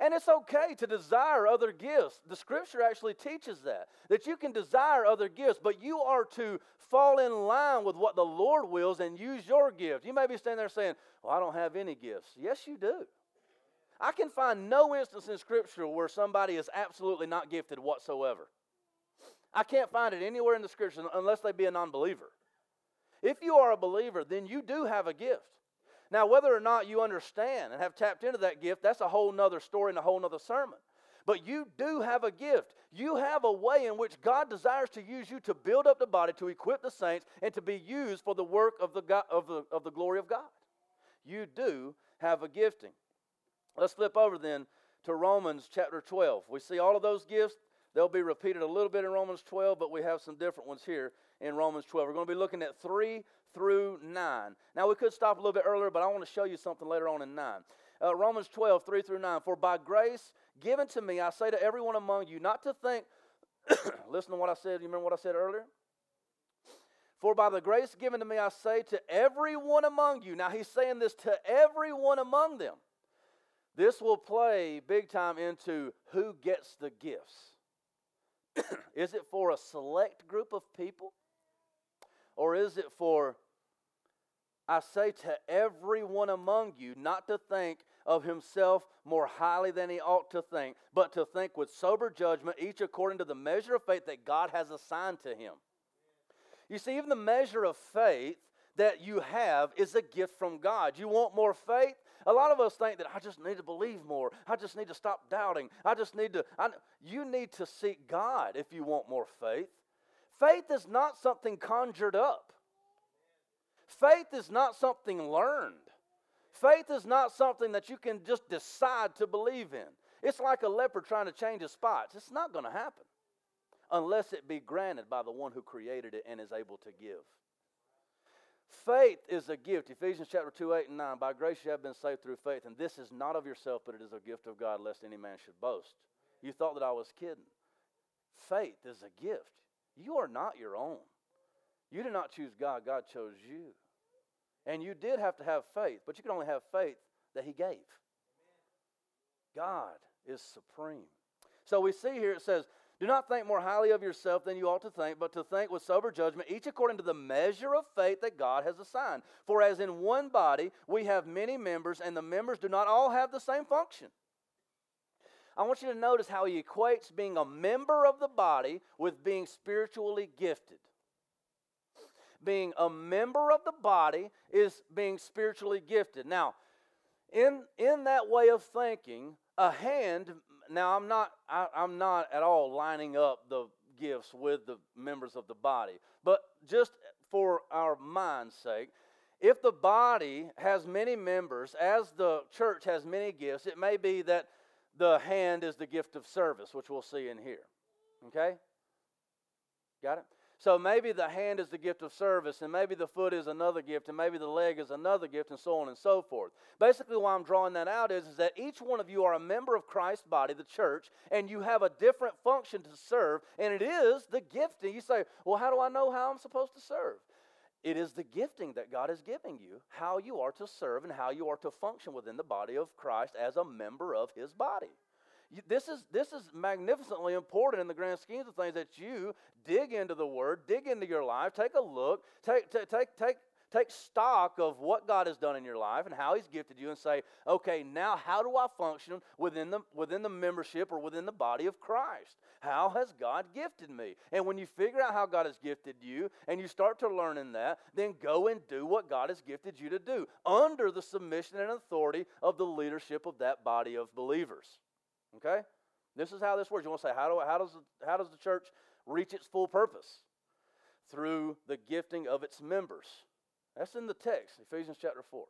And it's okay to desire other gifts. The scripture actually teaches that, that you can desire other gifts, but you are to fall in line with what the Lord wills and use your gift. You may be standing there saying, Well, I don't have any gifts. Yes, you do. I can find no instance in scripture where somebody is absolutely not gifted whatsoever. I can't find it anywhere in the scripture unless they be a non believer. If you are a believer, then you do have a gift. Now, whether or not you understand and have tapped into that gift, that's a whole nother story and a whole nother sermon. But you do have a gift. You have a way in which God desires to use you to build up the body, to equip the saints, and to be used for the work of the, God, of the, of the glory of God. You do have a gifting. Let's flip over then to Romans chapter 12. We see all of those gifts. They'll be repeated a little bit in Romans 12, but we have some different ones here in Romans 12. We're going to be looking at three through 9. Now, we could stop a little bit earlier, but I want to show you something later on in 9. Uh, Romans 12, 3 through 9. For by grace given to me, I say to everyone among you, not to think, listen to what I said. You remember what I said earlier? For by the grace given to me, I say to everyone among you. Now, he's saying this to everyone among them. This will play big time into who gets the gifts. is it for a select group of people? Or is it for, I say to everyone among you, not to think of himself more highly than he ought to think, but to think with sober judgment, each according to the measure of faith that God has assigned to him. You see, even the measure of faith that you have is a gift from God. You want more faith? A lot of us think that I just need to believe more. I just need to stop doubting. I just need to. I, you need to seek God if you want more faith. Faith is not something conjured up, faith is not something learned. Faith is not something that you can just decide to believe in. It's like a leopard trying to change his spots. It's not going to happen unless it be granted by the one who created it and is able to give. Faith is a gift. Ephesians chapter 2, 8, and 9. By grace you have been saved through faith, and this is not of yourself, but it is a gift of God, lest any man should boast. You thought that I was kidding. Faith is a gift. You are not your own. You did not choose God, God chose you. And you did have to have faith, but you could only have faith that He gave. God is supreme. So we see here it says, Do not think more highly of yourself than you ought to think, but to think with sober judgment, each according to the measure of faith that God has assigned. For as in one body we have many members, and the members do not all have the same function. I want you to notice how he equates being a member of the body with being spiritually gifted. Being a member of the body is being spiritually gifted. Now, in, in that way of thinking, a hand, now I'm not, I, I'm not at all lining up the gifts with the members of the body, but just for our mind's sake, if the body has many members, as the church has many gifts, it may be that the hand is the gift of service, which we'll see in here. Okay? Got it? So maybe the hand is the gift of service, and maybe the foot is another gift, and maybe the leg is another gift, and so on and so forth. Basically, why I'm drawing that out is, is that each one of you are a member of Christ's body, the church, and you have a different function to serve, and it is the gifting. You say, Well, how do I know how I'm supposed to serve? It is the gifting that God is giving you, how you are to serve and how you are to function within the body of Christ as a member of his body. This is, this is magnificently important in the grand schemes of things that you dig into the Word, dig into your life, take a look, take, take, take, take, take stock of what God has done in your life and how He's gifted you, and say, okay, now how do I function within the, within the membership or within the body of Christ? How has God gifted me? And when you figure out how God has gifted you and you start to learn in that, then go and do what God has gifted you to do under the submission and authority of the leadership of that body of believers. Okay? This is how this works. You want to say, how, do, how, does, how does the church reach its full purpose? Through the gifting of its members. That's in the text, Ephesians chapter 4.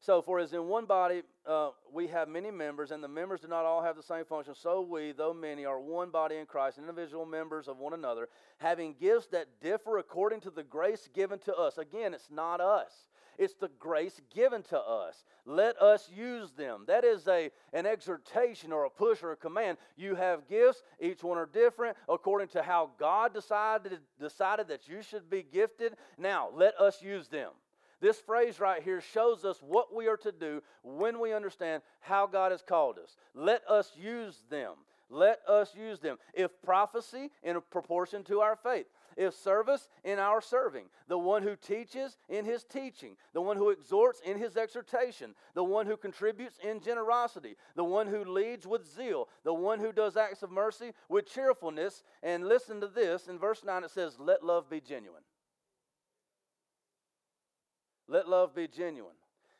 So, for as in one body uh, we have many members, and the members do not all have the same function, so we, though many, are one body in Christ, individual members of one another, having gifts that differ according to the grace given to us. Again, it's not us. It's the grace given to us. Let us use them. That is a, an exhortation or a push or a command. You have gifts, each one are different according to how God decided, decided that you should be gifted. Now, let us use them. This phrase right here shows us what we are to do when we understand how God has called us. Let us use them. Let us use them. If prophecy, in proportion to our faith is service in our serving, the one who teaches in his teaching, the one who exhorts in his exhortation, the one who contributes in generosity, the one who leads with zeal, the one who does acts of mercy with cheerfulness. And listen to this in verse 9 it says, Let love be genuine. Let love be genuine.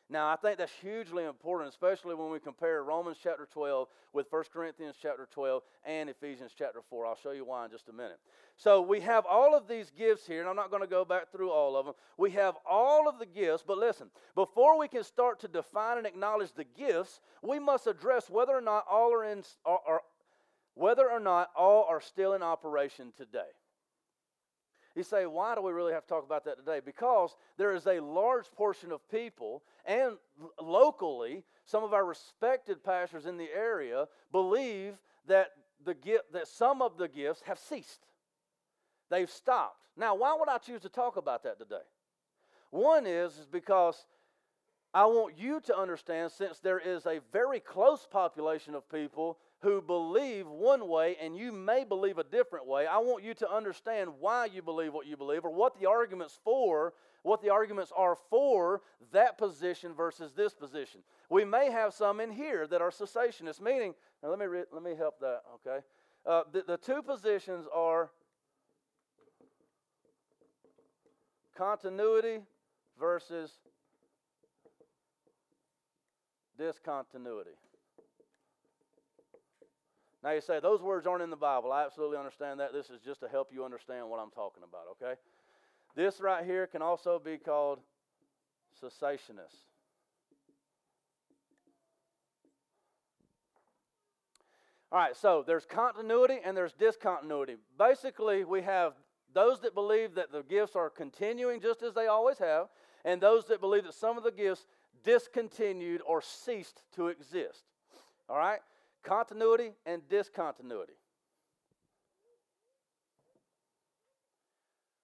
Now, I think that's hugely important, especially when we compare Romans chapter 12 with 1 Corinthians chapter 12 and Ephesians chapter 4. I'll show you why in just a minute. So, we have all of these gifts here, and I'm not going to go back through all of them. We have all of the gifts, but listen, before we can start to define and acknowledge the gifts, we must address whether or not all are in, are, are whether or not all are still in operation today. You say, why do we really have to talk about that today? Because there is a large portion of people, and locally, some of our respected pastors in the area believe that the gift, that some of the gifts have ceased. They've stopped. Now, why would I choose to talk about that today? One is, is because I want you to understand, since there is a very close population of people who believe one way and you may believe a different way, I want you to understand why you believe what you believe or what the arguments for, what the arguments are for that position versus this position. We may have some in here that are cessationists, meaning, now let me, re, let me help that, okay? Uh, the, the two positions are continuity versus discontinuity. Now you say, those words aren't in the Bible. I absolutely understand that. This is just to help you understand what I'm talking about, okay? This right here can also be called cessationist. All right, so there's continuity and there's discontinuity. Basically, we have those that believe that the gifts are continuing just as they always have, and those that believe that some of the gifts discontinued or ceased to exist. All right? Continuity and discontinuity.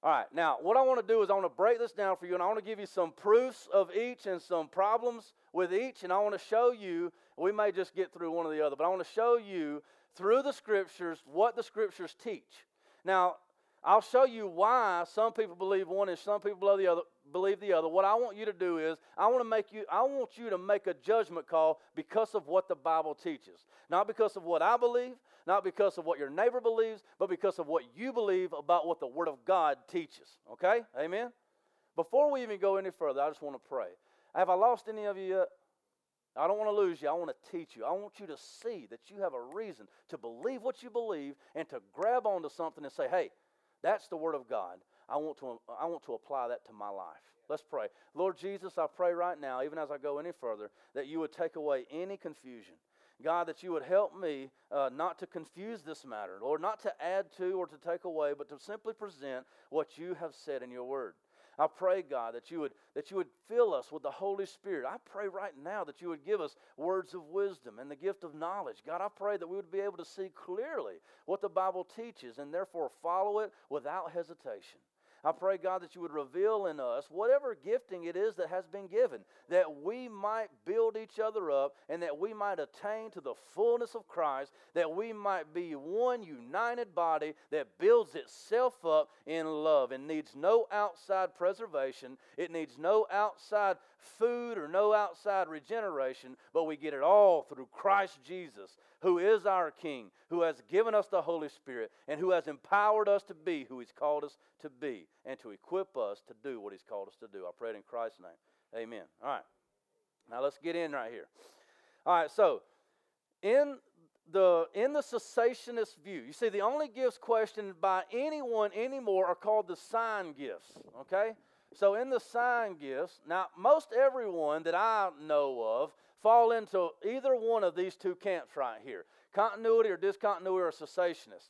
All right, now what I want to do is I want to break this down for you and I want to give you some proofs of each and some problems with each, and I want to show you, we may just get through one or the other, but I want to show you through the scriptures what the scriptures teach. Now, I'll show you why some people believe one and some people believe the other. Believe the other. What I want you to do is I want to make you. I want you to make a judgment call because of what the Bible teaches, not because of what I believe, not because of what your neighbor believes, but because of what you believe about what the Word of God teaches. Okay, Amen. Before we even go any further, I just want to pray. Have I lost any of you yet? I don't want to lose you. I want to teach you. I want you to see that you have a reason to believe what you believe and to grab onto something and say, hey, that's the Word of God. I want to, I want to apply that to my life. Let's pray. Lord Jesus, I pray right now, even as I go any further, that you would take away any confusion. God, that you would help me uh, not to confuse this matter, Lord, not to add to or to take away, but to simply present what you have said in your word. I pray, God, that you would that you would fill us with the Holy Spirit. I pray right now that you would give us words of wisdom and the gift of knowledge. God, I pray that we would be able to see clearly what the Bible teaches and therefore follow it without hesitation. I pray, God, that you would reveal in us whatever gifting it is that has been given, that we might build each other up and that we might attain to the fullness of Christ, that we might be one united body that builds itself up in love and needs no outside preservation. It needs no outside food or no outside regeneration, but we get it all through Christ Jesus who is our King, who has given us the Holy Spirit, and who has empowered us to be who He's called us to be, and to equip us to do what He's called us to do. I pray it in Christ's name. Amen. All right. Now let's get in right here. All right, so in the in the cessationist view, you see the only gifts questioned by anyone anymore are called the sign gifts. Okay? So in the sign gifts, now most everyone that I know of fall into either one of these two camps right here continuity or discontinuity or cessationist.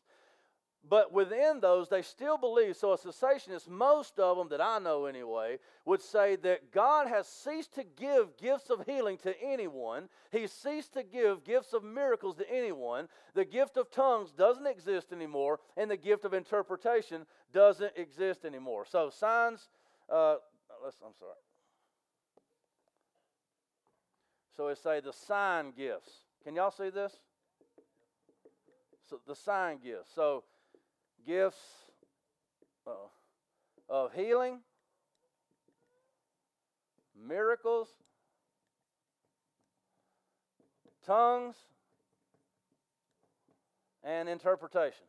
But within those, they still believe. So, a cessationist, most of them that I know anyway, would say that God has ceased to give gifts of healing to anyone. He's ceased to give gifts of miracles to anyone. The gift of tongues doesn't exist anymore, and the gift of interpretation doesn't exist anymore. So, signs, uh, I'm sorry. So it say the sign gifts. Can y'all see this? So the sign gifts. So gifts uh, of healing, miracles, tongues, and interpretation.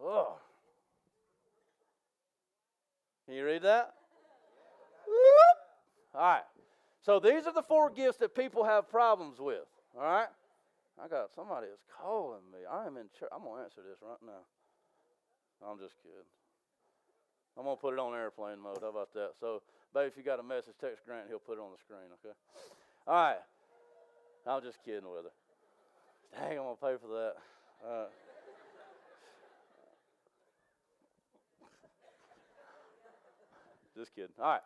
Oh. Can you read that? All right. So these are the four gifts that people have problems with. All right. I got somebody is calling me. I am in church. I'm gonna answer this right now. I'm just kidding. I'm gonna put it on airplane mode. How about that? So, babe, if you got a message, text Grant. He'll put it on the screen. Okay. All right. I'm just kidding with her. Dang, I'm gonna pay for that. All right. Just kidding. All right.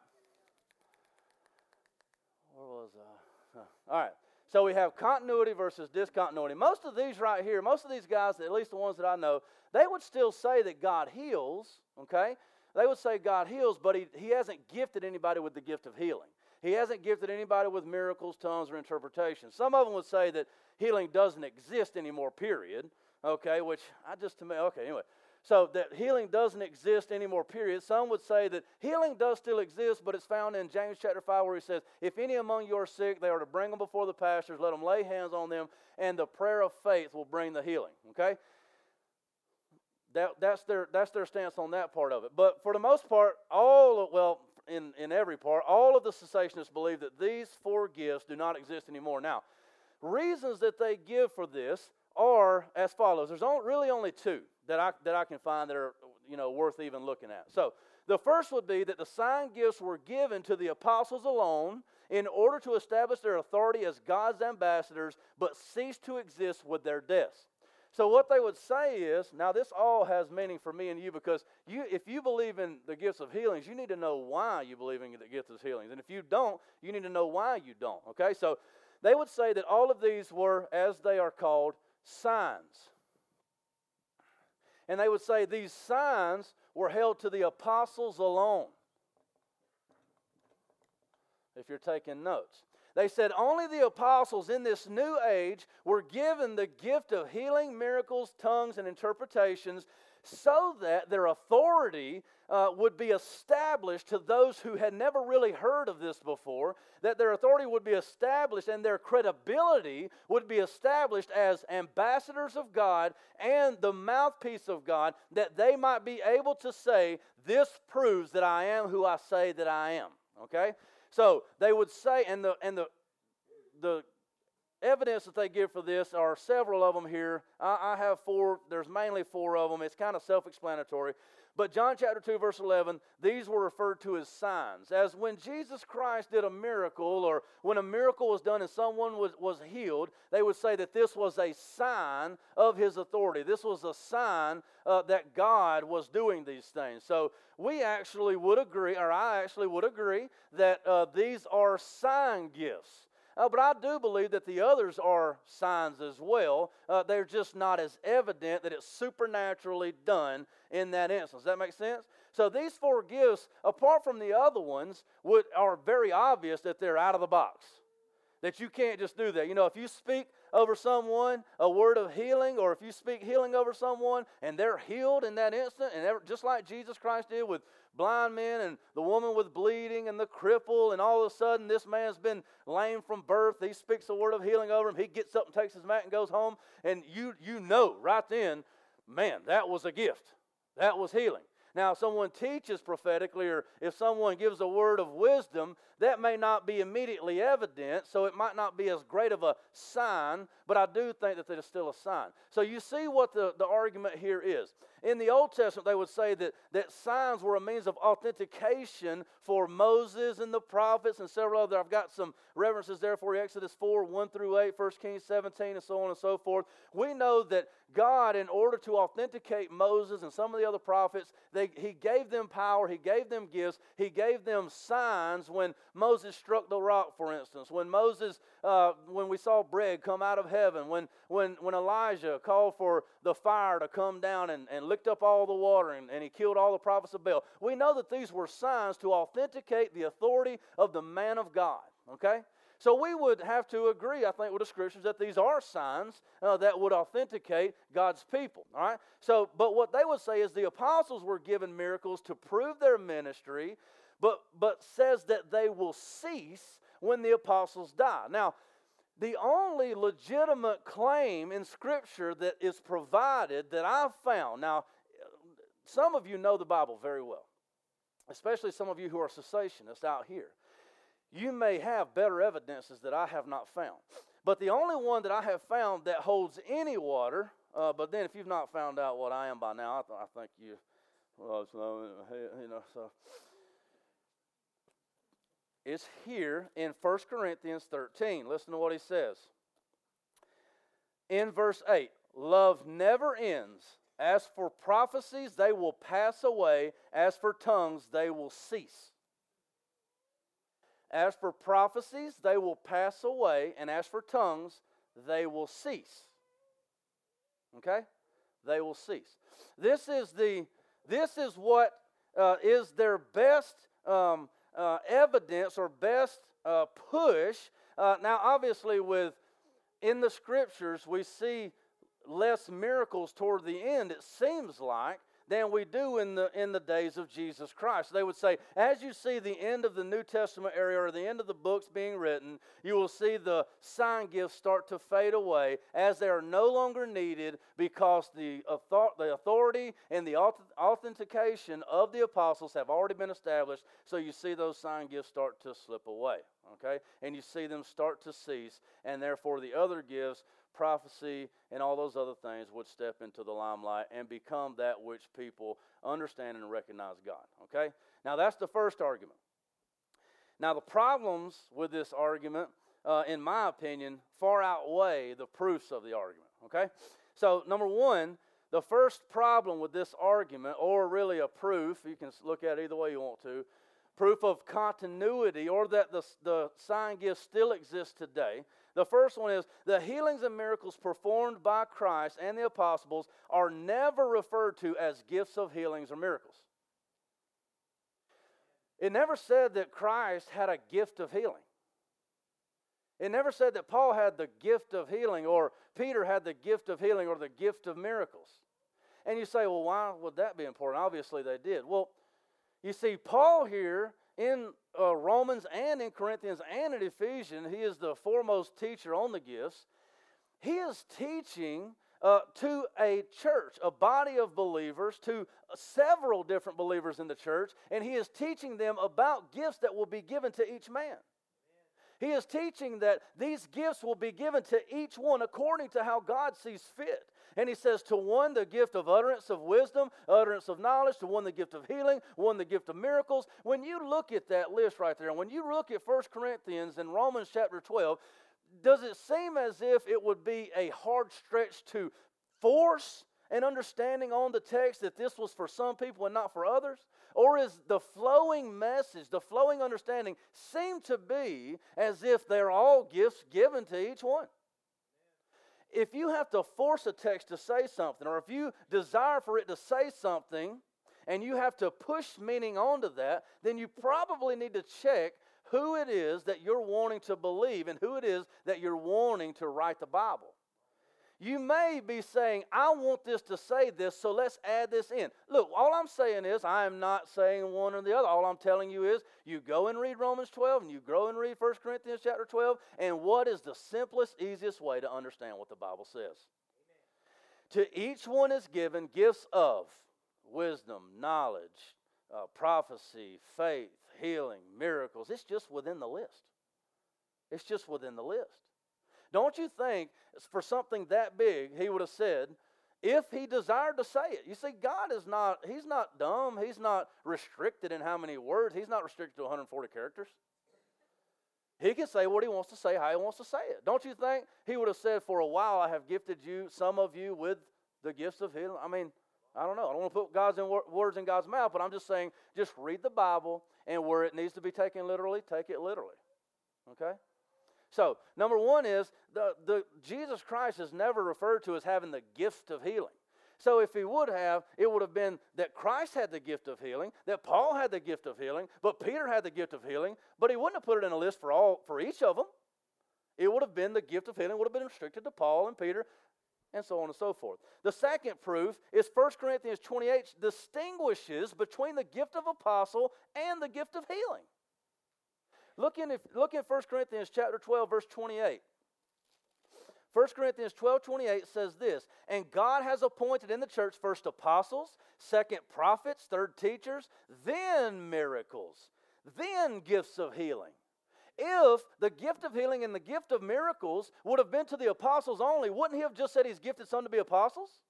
Where was uh, I? All right. So we have continuity versus discontinuity. Most of these right here, most of these guys, at least the ones that I know, they would still say that God heals, okay? They would say God heals, but he, he hasn't gifted anybody with the gift of healing. He hasn't gifted anybody with miracles, tongues, or interpretation. Some of them would say that healing doesn't exist anymore, period. Okay, which I just to me, okay, anyway. So that healing doesn't exist anymore, period. Some would say that healing does still exist, but it's found in James chapter 5 where he says, If any among you are sick, they are to bring them before the pastors, let them lay hands on them, and the prayer of faith will bring the healing. Okay? That, that's, their, that's their stance on that part of it. But for the most part, all of, well, in, in every part, all of the cessationists believe that these four gifts do not exist anymore. Now, reasons that they give for this are as follows. There's only, really only two that I, that I can find that are you know, worth even looking at. So, the first would be that the sign gifts were given to the apostles alone in order to establish their authority as God's ambassadors, but cease to exist with their deaths. So what they would say is, now this all has meaning for me and you because you, if you believe in the gifts of healings, you need to know why you believe in the gifts of healings, and if you don't, you need to know why you don't. Okay, so they would say that all of these were, as they are called, signs. And they would say these signs were held to the apostles alone. If you're taking notes, they said only the apostles in this new age were given the gift of healing, miracles, tongues, and interpretations so that their authority uh, would be established to those who had never really heard of this before, that their authority would be established and their credibility would be established as ambassadors of God and the mouthpiece of God, that they might be able to say, This proves that I am who I say that I am. Okay? So they would say, and the, and the, the evidence that they give for this are several of them here. I, I have four, there's mainly four of them. It's kind of self explanatory. But John chapter 2, verse 11, these were referred to as signs. As when Jesus Christ did a miracle, or when a miracle was done and someone was, was healed, they would say that this was a sign of his authority. This was a sign uh, that God was doing these things. So we actually would agree, or I actually would agree, that uh, these are sign gifts. Uh, but I do believe that the others are signs as well. Uh, they're just not as evident that it's supernaturally done in that instance. Does that make sense? So these four gifts, apart from the other ones, would, are very obvious that they're out of the box. That you can't just do that. You know, if you speak over someone a word of healing, or if you speak healing over someone and they're healed in that instant, and just like Jesus Christ did with blind men and the woman with bleeding and the cripple, and all of a sudden this man's been lame from birth. He speaks a word of healing over him. He gets up and takes his mat and goes home, and you you know right then, man, that was a gift. That was healing. Now, if someone teaches prophetically or if someone gives a word of wisdom, that may not be immediately evident, so it might not be as great of a sign, but I do think that is still a sign. So you see what the, the argument here is. In the Old Testament, they would say that, that signs were a means of authentication for Moses and the prophets and several other. I've got some references there for you Exodus 4, 1 through 8, 1 Kings 17, and so on and so forth. We know that God, in order to authenticate Moses and some of the other prophets, they, he gave them power, he gave them gifts, he gave them signs when Moses struck the rock, for instance, when Moses, uh, when we saw bread come out of heaven, when, when, when Elijah called for the fire to come down and, and licked up all the water and, and he killed all the prophets of Baal. We know that these were signs to authenticate the authority of the man of God, okay? So we would have to agree, I think, with the scriptures that these are signs uh, that would authenticate God's people. All right. So, but what they would say is the apostles were given miracles to prove their ministry, but but says that they will cease when the apostles die. Now, the only legitimate claim in Scripture that is provided that I've found. Now, some of you know the Bible very well, especially some of you who are cessationists out here you may have better evidences that I have not found. But the only one that I have found that holds any water, uh, but then if you've not found out what I am by now, I, th- I think you, well, you know, so. It's here in 1 Corinthians 13. Listen to what he says. In verse 8, love never ends. As for prophecies, they will pass away. As for tongues, they will cease. As for prophecies, they will pass away, and as for tongues, they will cease. Okay? They will cease. This is the this is what uh, is their best um, uh, evidence or best uh, push. Uh, now, obviously, with in the scriptures, we see less miracles toward the end. It seems like, than we do in the, in the days of Jesus Christ. They would say, as you see the end of the New Testament area or the end of the books being written, you will see the sign gifts start to fade away as they are no longer needed because the, the authority and the authentication of the apostles have already been established. So you see those sign gifts start to slip away. Okay? And you see them start to cease, and therefore the other gifts prophecy, and all those other things would step into the limelight and become that which people understand and recognize God. Okay? Now, that's the first argument. Now, the problems with this argument, uh, in my opinion, far outweigh the proofs of the argument. Okay? So, number one, the first problem with this argument, or really a proof, you can look at it either way you want to, proof of continuity or that the, the sign gift still exists today, the first one is the healings and miracles performed by Christ and the apostles are never referred to as gifts of healings or miracles. It never said that Christ had a gift of healing. It never said that Paul had the gift of healing or Peter had the gift of healing or the gift of miracles. And you say, well, why would that be important? Obviously, they did. Well, you see, Paul here in uh, Romans and in Corinthians and in Ephesians, he is the foremost teacher on the gifts. He is teaching uh, to a church, a body of believers, to several different believers in the church, and he is teaching them about gifts that will be given to each man. He is teaching that these gifts will be given to each one according to how God sees fit. And he says, To one, the gift of utterance of wisdom, utterance of knowledge, to one, the gift of healing, one, the gift of miracles. When you look at that list right there, and when you look at 1 Corinthians and Romans chapter 12, does it seem as if it would be a hard stretch to force an understanding on the text that this was for some people and not for others? Or is the flowing message, the flowing understanding, seem to be as if they're all gifts given to each one? if you have to force a text to say something, or if you desire for it to say something, and you have to push meaning onto that, then you probably need to check who it is that you're wanting to believe and who it is that you're wanting to write the Bible. You may be saying, I want this to say this, so let's add this in. Look, all I'm saying is, I am not saying one or the other. All I'm telling you is, you go and read Romans 12, and you go and read 1 Corinthians chapter 12, and what is the simplest, easiest way to understand what the Bible says? Amen. To each one is given gifts of wisdom, knowledge, uh, prophecy, faith, healing, miracles. It's just within the list. It's just within the list. Don't you think for something that big, he would have said, if he desired to say it. You see, God is not, he's not dumb. He's not restricted in how many words. He's not restricted to 140 characters. He can say what he wants to say, how he wants to say it. Don't you think he would have said, For a while I have gifted you, some of you, with the gifts of healing? I mean, I don't know. I don't want to put God's in words in God's mouth, but I'm just saying, just read the Bible, and where it needs to be taken literally, take it literally. Okay? So, number one is the, the Jesus Christ is never referred to as having the gift of healing. So, if he would have, it would have been that Christ had the gift of healing, that Paul had the gift of healing, but Peter had the gift of healing, but he wouldn't have put it in a list for all for each of them. It would have been the gift of healing would have been restricted to Paul and Peter, and so on and so forth. The second proof is 1 Corinthians 28 distinguishes between the gift of apostle and the gift of healing. Look in, look in 1 Corinthians chapter 12, verse 28. 1 Corinthians 12 28 says this, and God has appointed in the church first apostles, second prophets, third teachers, then miracles, then gifts of healing. If the gift of healing and the gift of miracles would have been to the apostles only, wouldn't he have just said he's gifted some to be apostles?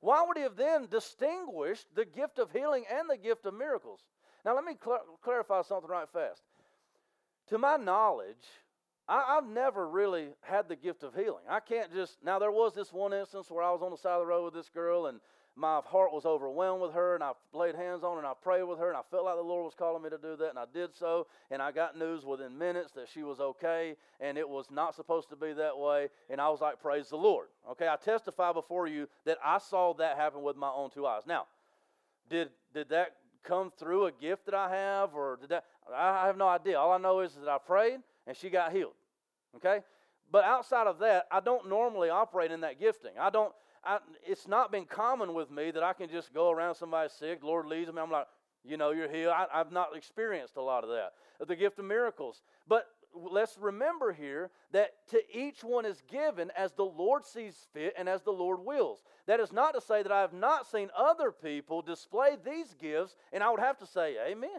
Why would he have then distinguished the gift of healing and the gift of miracles? Now, let me cl- clarify something right fast. To my knowledge, I, have never really had the gift of healing. I can't just, now there was this one instance where I was on the side of the road with this girl and my heart was overwhelmed with her and I laid hands on her and I prayed with her and I felt like the Lord was calling me to do that and I did so and I got news within minutes that she was okay and it was not supposed to be that way and I was like praise the Lord. Okay, I testify before you that I saw that happen with my own two eyes. Now, did did that come through a gift that I have or did that I have no idea. All I know is that I prayed and she got healed. Okay? But outside of that, I don't normally operate in that gifting. I don't, I, it's not been common with me that I can just go around somebody sick, Lord leads me, I'm like, you know, you're healed. I, I've not experienced a lot of that. The gift of miracles. But let's remember here that to each one is given as the Lord sees fit and as the Lord wills. That is not to say that I have not seen other people display these gifts, and I would have to say, Amen.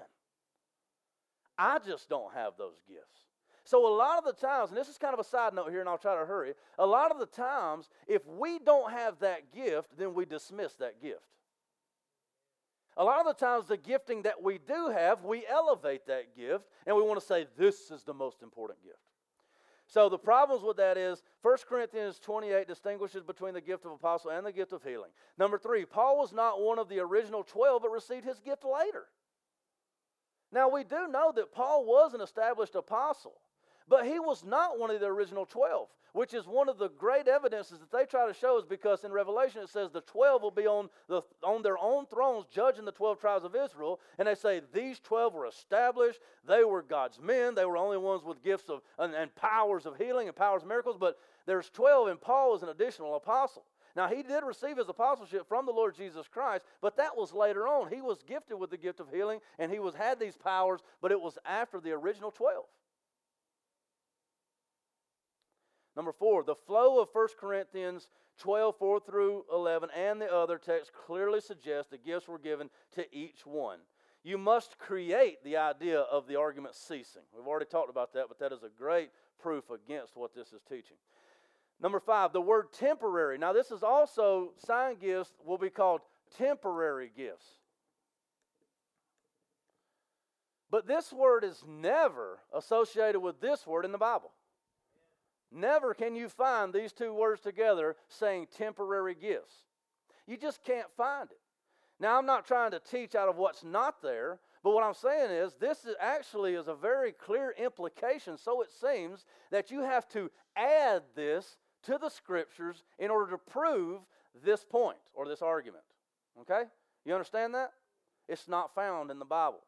I just don't have those gifts. So, a lot of the times, and this is kind of a side note here, and I'll try to hurry. A lot of the times, if we don't have that gift, then we dismiss that gift. A lot of the times, the gifting that we do have, we elevate that gift, and we want to say, this is the most important gift. So, the problems with that is 1 Corinthians 28 distinguishes between the gift of apostle and the gift of healing. Number three, Paul was not one of the original 12, but received his gift later. Now, we do know that Paul was an established apostle. But he was not one of the original 12, which is one of the great evidences that they try to show is because in Revelation it says the 12 will be on, the, on their own thrones judging the 12 tribes of Israel. And they say these 12 were established. They were God's men. They were only ones with gifts of and, and powers of healing and powers of miracles. But there's 12, and Paul is an additional apostle. Now, he did receive his apostleship from the Lord Jesus Christ, but that was later on. He was gifted with the gift of healing, and he was had these powers, but it was after the original 12. Number four, the flow of 1 Corinthians 12, 4 through 11, and the other texts clearly suggest the gifts were given to each one. You must create the idea of the argument ceasing. We've already talked about that, but that is a great proof against what this is teaching. Number five, the word temporary. Now, this is also, sign gifts will be called temporary gifts. But this word is never associated with this word in the Bible. Never can you find these two words together saying temporary gifts. You just can't find it. Now, I'm not trying to teach out of what's not there, but what I'm saying is this is actually is a very clear implication, so it seems, that you have to add this to the scriptures in order to prove this point or this argument. Okay? You understand that? It's not found in the Bible.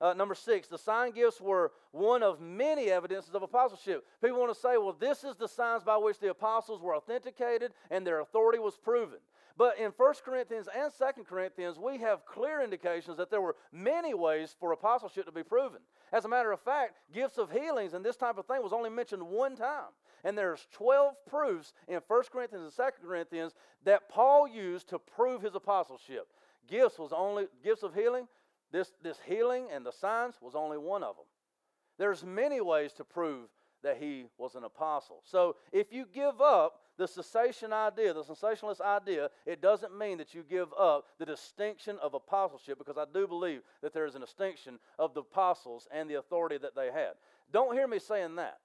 Uh, number six, the sign gifts were one of many evidences of apostleship. People want to say, well, this is the signs by which the apostles were authenticated and their authority was proven. But in 1 Corinthians and 2 Corinthians, we have clear indications that there were many ways for apostleship to be proven. As a matter of fact, gifts of healings and this type of thing was only mentioned one time. And there's 12 proofs in 1 Corinthians and 2 Corinthians that Paul used to prove his apostleship. Gifts was only gifts of healing this, this healing and the signs was only one of them. There's many ways to prove that he was an apostle. So if you give up the cessation idea, the sensationalist idea, it doesn't mean that you give up the distinction of apostleship because I do believe that there is a distinction of the apostles and the authority that they had. Don't hear me saying that.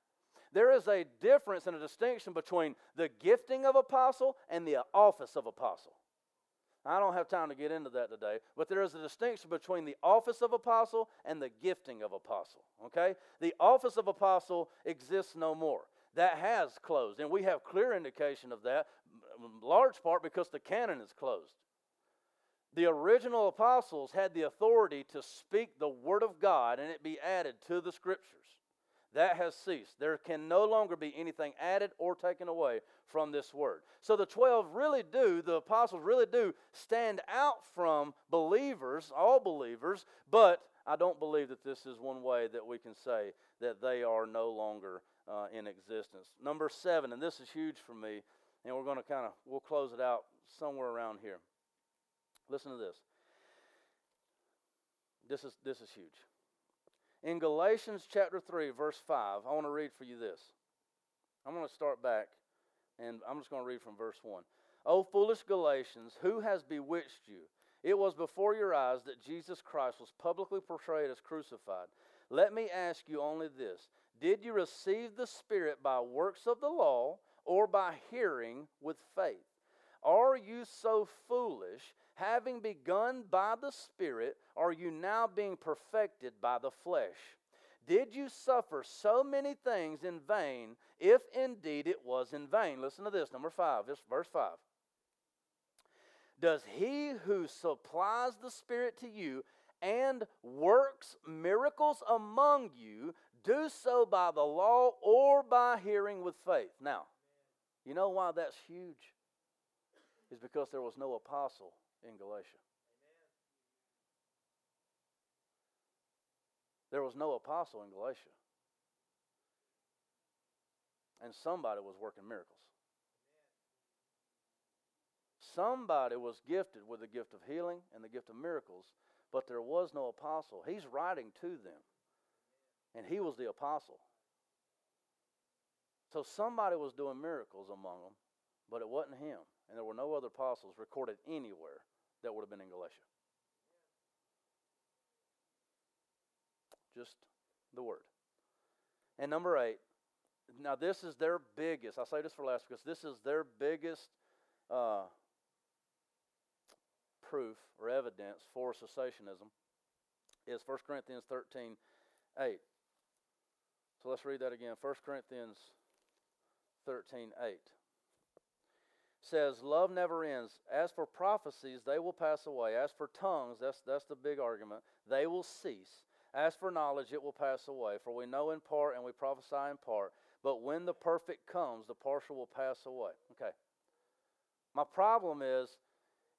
There is a difference and a distinction between the gifting of apostle and the office of apostle. I don't have time to get into that today, but there is a distinction between the office of apostle and the gifting of apostle. Okay? The office of apostle exists no more. That has closed, and we have clear indication of that, large part because the canon is closed. The original apostles had the authority to speak the word of God and it be added to the scriptures. That has ceased. There can no longer be anything added or taken away from this word. So the 12 really do, the apostles really do stand out from believers, all believers, but I don't believe that this is one way that we can say that they are no longer uh, in existence. Number seven, and this is huge for me, and we're going to kind of, we'll close it out somewhere around here. Listen to this. This is, this is huge. In Galatians chapter 3, verse 5, I want to read for you this. I'm going to start back, and I'm just going to read from verse 1. O foolish Galatians, who has bewitched you? It was before your eyes that Jesus Christ was publicly portrayed as crucified. Let me ask you only this Did you receive the Spirit by works of the law or by hearing with faith? Are you so foolish? Having begun by the Spirit, are you now being perfected by the flesh? Did you suffer so many things in vain, if indeed it was in vain? Listen to this, number five, this verse five. Does he who supplies the Spirit to you and works miracles among you do so by the law or by hearing with faith? Now, you know why that's huge? Is because there was no apostle in Galatia. There was no apostle in Galatia. And somebody was working miracles. Somebody was gifted with the gift of healing and the gift of miracles, but there was no apostle. He's writing to them, and he was the apostle. So somebody was doing miracles among them, but it wasn't him. And there were no other apostles recorded anywhere that would have been in Galatia. Just the word. And number eight, now this is their biggest, I say this for last because this is their biggest uh, proof or evidence for cessationism is 1 Corinthians 13 8. So let's read that again. 1 Corinthians 13 8 says, Love never ends. As for prophecies, they will pass away. As for tongues, that's, that's the big argument, they will cease. As for knowledge, it will pass away. For we know in part and we prophesy in part. But when the perfect comes, the partial will pass away. Okay. My problem is,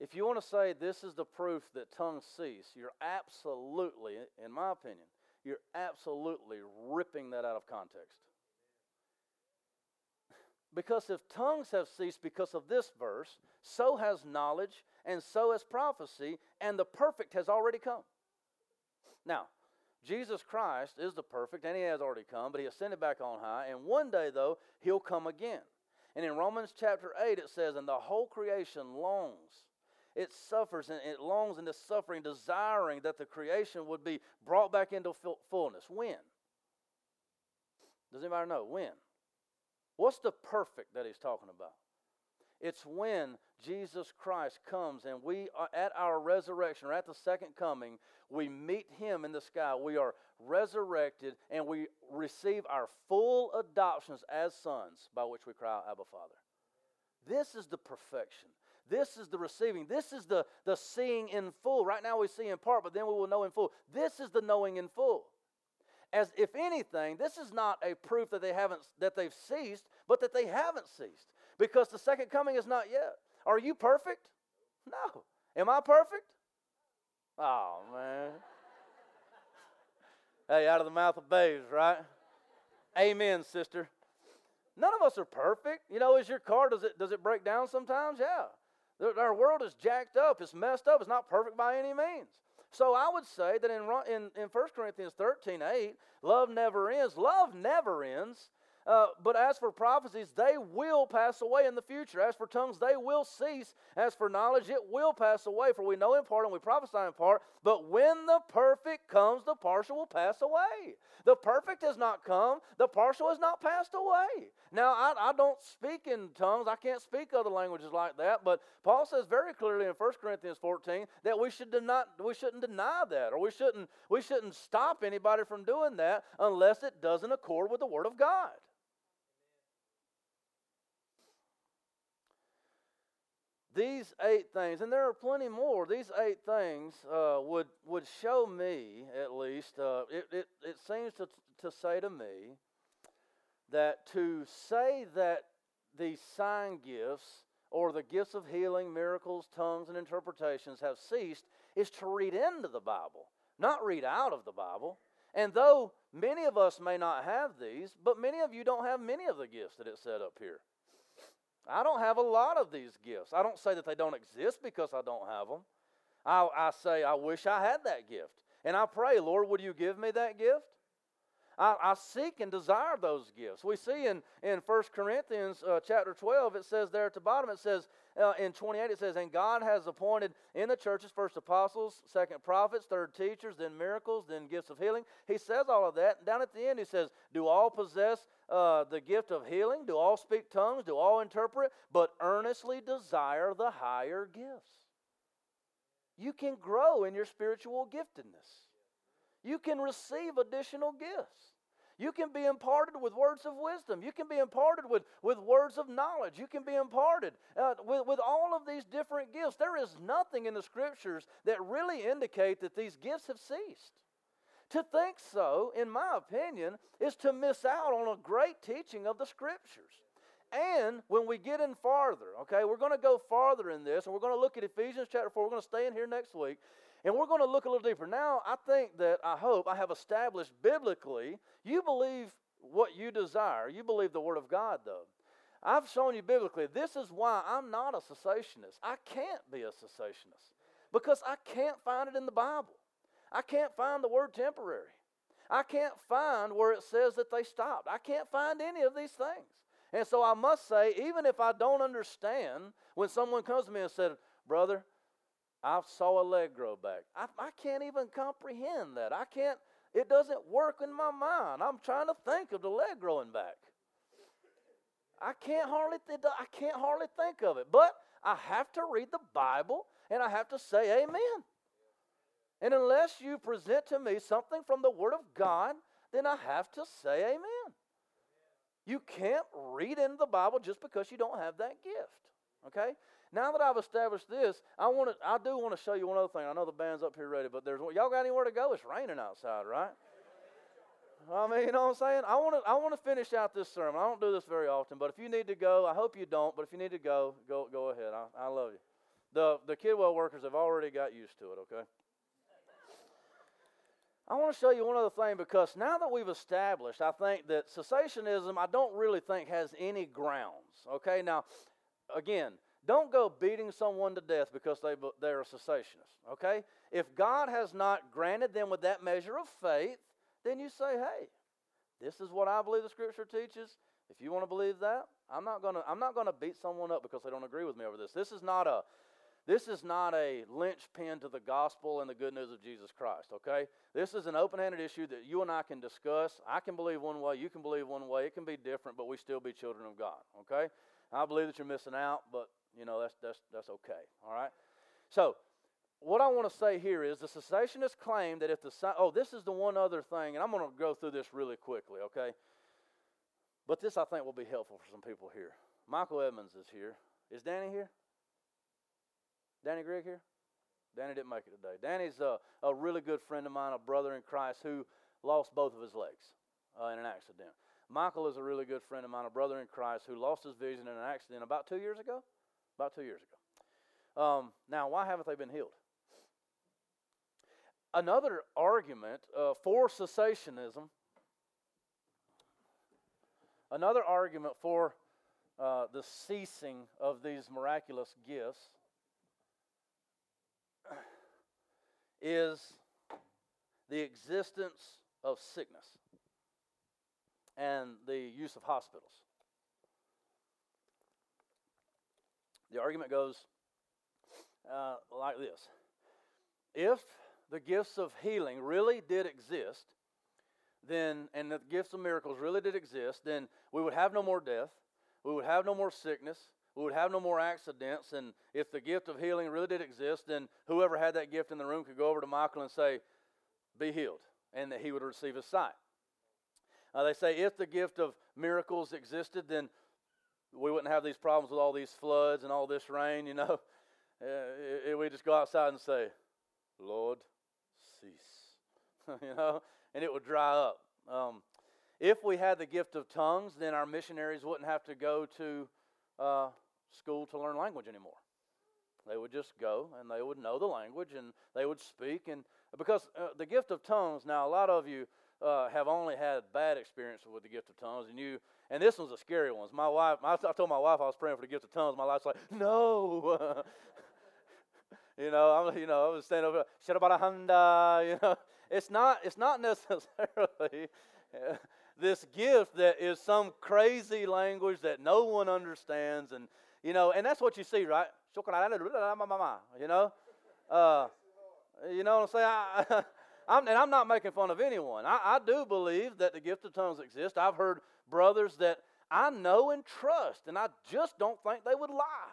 if you want to say this is the proof that tongues cease, you're absolutely, in my opinion, you're absolutely ripping that out of context. Because if tongues have ceased because of this verse, so has knowledge, and so has prophecy, and the perfect has already come. Now, Jesus Christ is the perfect, and he has already come, but he ascended back on high, and one day, though, he'll come again. And in Romans chapter 8, it says, And the whole creation longs. It suffers and it longs in this suffering, desiring that the creation would be brought back into fullness. When? Does anybody know? When? What's the perfect that he's talking about? It's when Jesus Christ comes and we are at our resurrection or at the second coming, we meet him in the sky. We are resurrected and we receive our full adoptions as sons by which we cry, Abba, Father. This is the perfection. This is the receiving. This is the, the seeing in full. Right now we see in part, but then we will know in full. This is the knowing in full as if anything, this is not a proof that they haven't that they've ceased, but that they haven't ceased. Because the second coming is not yet. Are you perfect? No. Am I perfect? Oh man. hey, out of the mouth of babes, right? Amen, sister. None of us are perfect. You know, is your car does it does it break down sometimes? Yeah. Our world is jacked up. It's messed up. It's not perfect by any means. So I would say that in, in, in 1 Corinthians 13 8, love never ends. Love never ends. Uh, but as for prophecies, they will pass away in the future. As for tongues, they will cease. As for knowledge, it will pass away. For we know in part and we prophesy in part. But when the perfect comes, the partial will pass away. The perfect has not come, the partial has not passed away. Now, I, I don't speak in tongues, I can't speak other languages like that, but Paul says very clearly in 1 Corinthians 14 that we, should deny, we shouldn't deny that, or we shouldn't, we shouldn't stop anybody from doing that unless it doesn't accord with the Word of God. These eight things, and there are plenty more, these eight things uh, would, would show me, at least, uh, it, it, it seems to, to say to me that to say that these sign gifts or the gifts of healing, miracles, tongues, and interpretations have ceased is to read into the Bible, not read out of the Bible. And though many of us may not have these, but many of you don't have many of the gifts that it said up here. I don't have a lot of these gifts. I don't say that they don't exist because I don't have them. I, I say, I wish I had that gift. And I pray, Lord, would you give me that gift? I, I seek and desire those gifts. We see in, in 1 Corinthians uh, chapter 12, it says there at the bottom, it says uh, in 28, it says, And God has appointed in the churches first apostles, second prophets, third teachers, then miracles, then gifts of healing. He says all of that. And down at the end, he says, Do all possess uh, the gift of healing? Do all speak tongues? Do all interpret? But earnestly desire the higher gifts. You can grow in your spiritual giftedness. You can receive additional gifts. You can be imparted with words of wisdom. You can be imparted with, with words of knowledge. You can be imparted uh, with, with all of these different gifts. There is nothing in the scriptures that really indicate that these gifts have ceased. To think so, in my opinion, is to miss out on a great teaching of the scriptures. And when we get in farther, okay, we're going to go farther in this, and we're going to look at Ephesians chapter 4. We're going to stay in here next week. And we're going to look a little deeper. Now, I think that I hope I have established biblically, you believe what you desire. You believe the Word of God, though. I've shown you biblically, this is why I'm not a cessationist. I can't be a cessationist because I can't find it in the Bible. I can't find the word temporary. I can't find where it says that they stopped. I can't find any of these things. And so I must say, even if I don't understand, when someone comes to me and said, Brother, I saw a leg grow back. I, I can't even comprehend that. I can't, it doesn't work in my mind. I'm trying to think of the leg growing back. I can't hardly, th- I can't hardly think of it. But I have to read the Bible and I have to say amen. And unless you present to me something from the Word of God, then I have to say amen. You can't read into the Bible just because you don't have that gift. Okay? Now that I've established this, I want to. I do want to show you one other thing. I know the band's up here ready, but there's y'all got anywhere to go? It's raining outside, right? I mean, you know what I'm saying? I want to. I want to finish out this sermon. I don't do this very often, but if you need to go, I hope you don't. But if you need to go, go go ahead. I, I love you. The the Kidwell workers have already got used to it. Okay. I want to show you one other thing because now that we've established, I think that cessationism, I don't really think has any grounds. Okay, now, again, don't go beating someone to death because they, they're a cessationist. Okay? If God has not granted them with that measure of faith, then you say, hey, this is what I believe the Scripture teaches. If you want to believe that, I'm not to I'm not to beat someone up because they don't agree with me over this. This is not a this is not a linchpin to the gospel and the good news of Jesus Christ, okay? This is an open handed issue that you and I can discuss. I can believe one way, you can believe one way. It can be different, but we still be children of God, okay? I believe that you're missing out, but, you know, that's, that's, that's okay, all right? So, what I want to say here is the cessationists claim that if the oh this is the one other thing and I'm going to go through this really quickly okay but this I think will be helpful for some people here Michael Edmonds is here is Danny here Danny Grigg here? Danny didn't make it today. Danny's a, a really good friend of mine, a brother in Christ who lost both of his legs uh, in an accident. Michael is a really good friend of mine, a brother in Christ who lost his vision in an accident about two years ago. About two years ago. Um, now, why haven't they been healed? Another argument uh, for cessationism, another argument for uh, the ceasing of these miraculous gifts is the existence of sickness. and the use of hospitals. The argument goes uh, like this If the gifts of healing really did exist, then, and the gifts of miracles really did exist, then we would have no more death, we would have no more sickness, we would have no more accidents. And if the gift of healing really did exist, then whoever had that gift in the room could go over to Michael and say, Be healed, and that he would receive his sight. Uh, they say if the gift of miracles existed, then we wouldn't have these problems with all these floods and all this rain, you know. We just go outside and say, Lord, cease, you know, and it would dry up. Um, if we had the gift of tongues, then our missionaries wouldn't have to go to uh, school to learn language anymore. They would just go and they would know the language and they would speak. And because uh, the gift of tongues, now a lot of you uh, have only had bad experiences with the gift of tongues, and you and this one's a scary one. My wife, I told my wife I was praying for the gift of tongues. My wife's like, no. you know, I'm, you know, I was standing over, Honda. You know, it's not, it's not necessarily this gift that is some crazy language that no one understands, and you know, and that's what you see, right? You know, uh, you know what I'm saying? I, I'm, and I'm not making fun of anyone. I, I do believe that the gift of tongues exists. I've heard brothers that I know and trust, and I just don't think they would lie.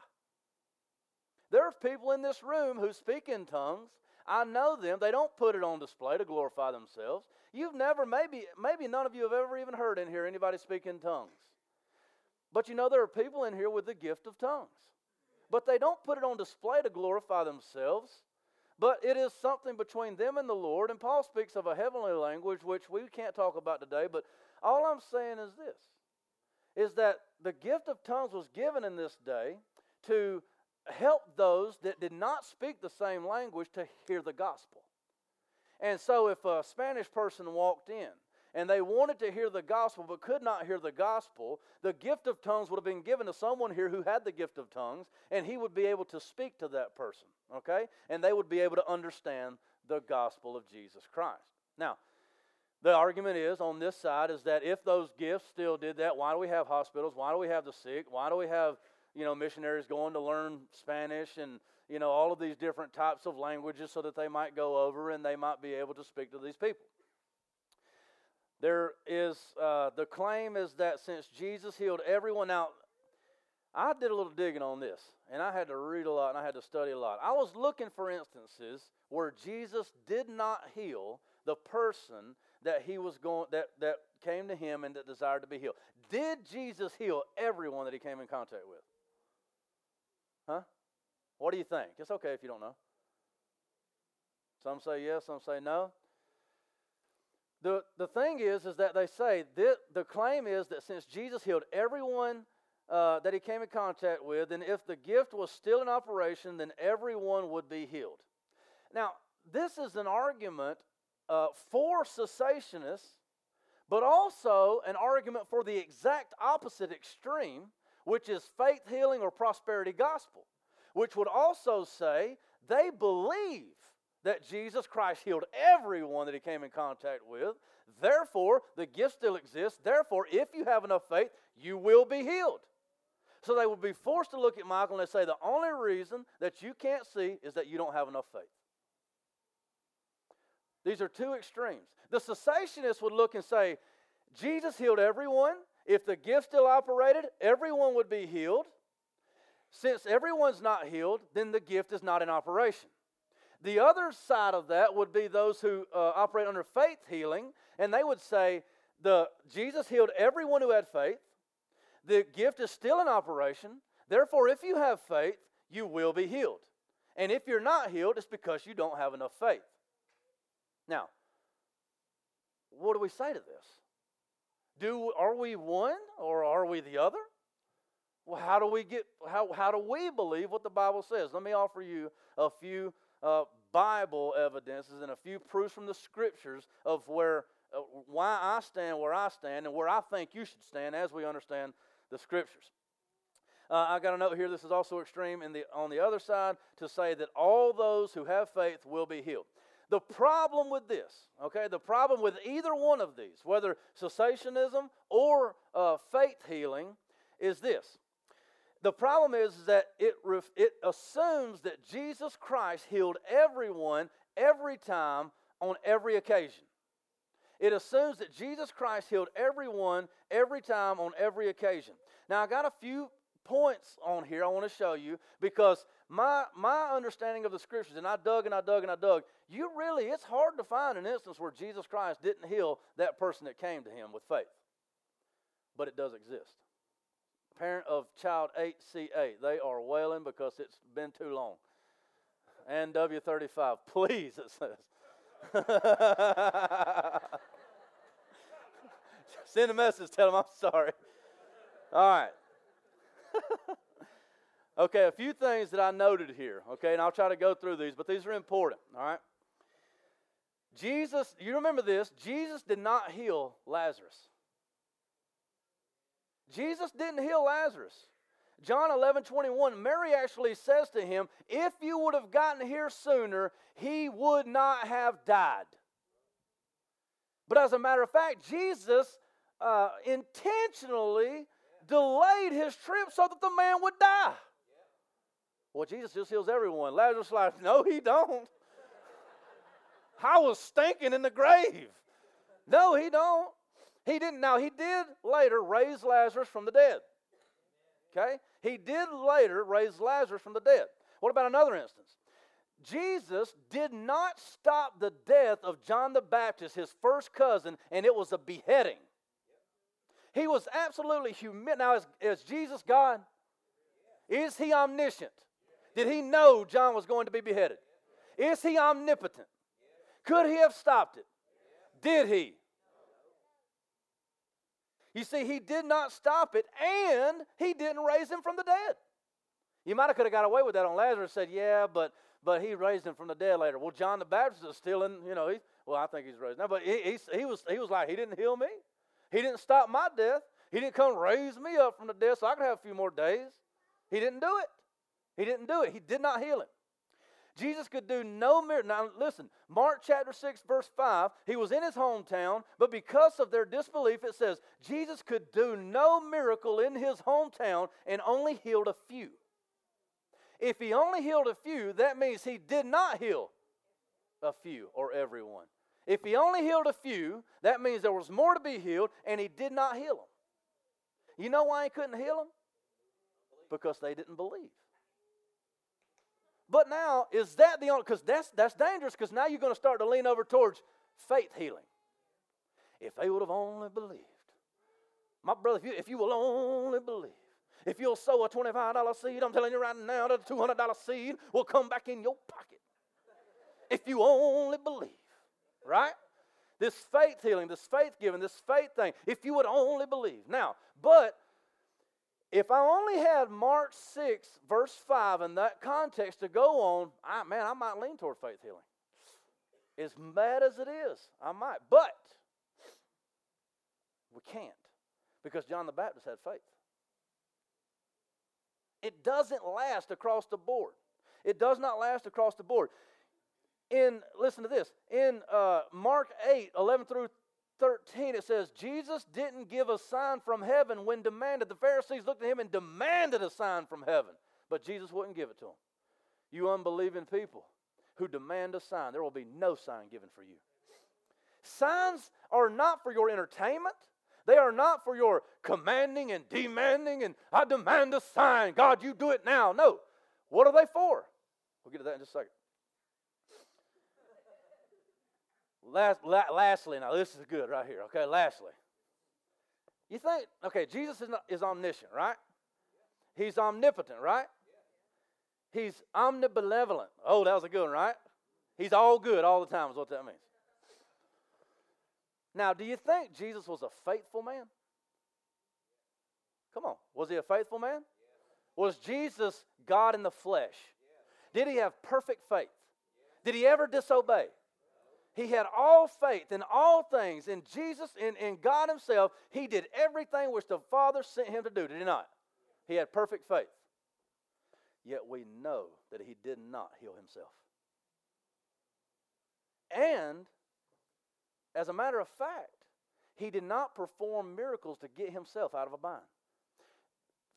There are people in this room who speak in tongues. I know them. They don't put it on display to glorify themselves. You've never, maybe, maybe none of you have ever even heard in here anybody speak in tongues. But you know, there are people in here with the gift of tongues. But they don't put it on display to glorify themselves. But it is something between them and the Lord. And Paul speaks of a heavenly language, which we can't talk about today. But all I'm saying is this is that the gift of tongues was given in this day to help those that did not speak the same language to hear the gospel. And so if a Spanish person walked in and they wanted to hear the gospel but could not hear the gospel, the gift of tongues would have been given to someone here who had the gift of tongues, and he would be able to speak to that person, okay? And they would be able to understand the gospel of Jesus Christ. Now, the argument is on this side is that if those gifts still did that, why do we have hospitals? Why do we have the sick? Why do we have, you know, missionaries going to learn Spanish and, you know, all of these different types of languages so that they might go over and they might be able to speak to these people? There is, uh, the claim is that since Jesus healed everyone out, I did a little digging on this, and I had to read a lot and I had to study a lot. I was looking for instances where Jesus did not heal the person that he was going that that came to him and that desired to be healed. Did Jesus heal everyone that he came in contact with? Huh? What do you think? It's okay if you don't know. Some say yes, some say no. The, the thing is, is that they say, that the claim is that since Jesus healed everyone uh, that he came in contact with, and if the gift was still in operation, then everyone would be healed. Now, this is an argument uh, for cessationists, but also an argument for the exact opposite extreme, which is faith healing or prosperity gospel, which would also say they believe that Jesus Christ healed everyone that he came in contact with. Therefore, the gift still exists. Therefore, if you have enough faith, you will be healed. So they would be forced to look at Michael and they say, the only reason that you can't see is that you don't have enough faith. These are two extremes. The cessationists would look and say, Jesus healed everyone. If the gift still operated, everyone would be healed. Since everyone's not healed, then the gift is not in operation. The other side of that would be those who uh, operate under faith healing, and they would say, the, Jesus healed everyone who had faith. The gift is still in operation. Therefore, if you have faith, you will be healed. And if you're not healed, it's because you don't have enough faith. Now, what do we say to this? Do are we one or are we the other? Well, how do we get how how do we believe what the Bible says? Let me offer you a few uh, Bible evidences and a few proofs from the scriptures of where uh, why I stand where I stand and where I think you should stand as we understand the scriptures. Uh, I got a note here. This is also extreme in the on the other side to say that all those who have faith will be healed. The problem with this, okay, the problem with either one of these, whether cessationism or uh, faith healing, is this. The problem is that it, it assumes that Jesus Christ healed everyone every time on every occasion. It assumes that Jesus Christ healed everyone every time on every occasion. Now, I got a few points on here I want to show you because my, my understanding of the scriptures, and I dug and I dug and I dug, you really, it's hard to find an instance where Jesus Christ didn't heal that person that came to him with faith. But it does exist. Parent of child 8C8, they are wailing because it's been too long. And W35, please, it says. Send a message, tell them I'm sorry. All right. okay, a few things that I noted here, okay, and I'll try to go through these, but these are important, all right? Jesus, you remember this, Jesus did not heal Lazarus. Jesus didn't heal Lazarus. John 11, 21, Mary actually says to him, If you would have gotten here sooner, he would not have died. But as a matter of fact, Jesus uh, intentionally delayed his trip so that the man would die. Well, Jesus just heals everyone. Lazarus like, no, he don't. I was stinking in the grave. No, he don't. He didn't. Now, he did later raise Lazarus from the dead. Okay? He did later raise Lazarus from the dead. What about another instance? Jesus did not stop the death of John the Baptist, his first cousin, and it was a beheading. He was absolutely human. Now, is, is Jesus God? Is he omniscient? Did he know John was going to be beheaded? Is he omnipotent? Could he have stopped it? Did he? You see, he did not stop it, and he didn't raise him from the dead. You might have could have got away with that on Lazarus. Said, "Yeah, but but he raised him from the dead later." Well, John the Baptist is still in. You know, he, well, I think he's raised now, but he, he, he was he was like he didn't heal me. He didn't stop my death. He didn't come raise me up from the dead so I could have a few more days. He didn't do it. He didn't do it. He did not heal him. Jesus could do no miracle. Now, listen, Mark chapter 6, verse 5, he was in his hometown, but because of their disbelief, it says Jesus could do no miracle in his hometown and only healed a few. If he only healed a few, that means he did not heal a few or everyone. If he only healed a few, that means there was more to be healed, and he did not heal them. You know why he couldn't heal them? Because they didn't believe. But now, is that the only, because that's, that's dangerous because now you're going to start to lean over towards faith healing. If they would have only believed. My brother, if you, if you will only believe, if you'll sow a $25 seed, I'm telling you right now that a $200 seed will come back in your pocket. If you only believe right? This faith healing, this faith giving, this faith thing, if you would only believe. Now, but if I only had Mark 6, verse 5 in that context to go on, I, man, I might lean toward faith healing. As bad as it is, I might. But we can't because John the Baptist had faith. It doesn't last across the board. It does not last across the board in, listen to this, in uh, Mark 8, 11 through 13, it says, Jesus didn't give a sign from heaven when demanded. The Pharisees looked at him and demanded a sign from heaven, but Jesus wouldn't give it to them. You unbelieving people who demand a sign, there will be no sign given for you. Signs are not for your entertainment. They are not for your commanding and demanding and I demand a sign. God, you do it now. No. What are they for? We'll get to that in just a second. Last, la- lastly, now this is good right here, okay? Lastly, you think, okay, Jesus is, not, is omniscient, right? He's omnipotent, right? He's omnibenevolent. Oh, that was a good one, right? He's all good all the time, is what that means. Now, do you think Jesus was a faithful man? Come on. Was he a faithful man? Was Jesus God in the flesh? Did he have perfect faith? Did he ever disobey? He had all faith in all things in Jesus, in, in God Himself. He did everything which the Father sent him to do, did he not? He had perfect faith. Yet we know that he did not heal himself. And, as a matter of fact, he did not perform miracles to get himself out of a bind.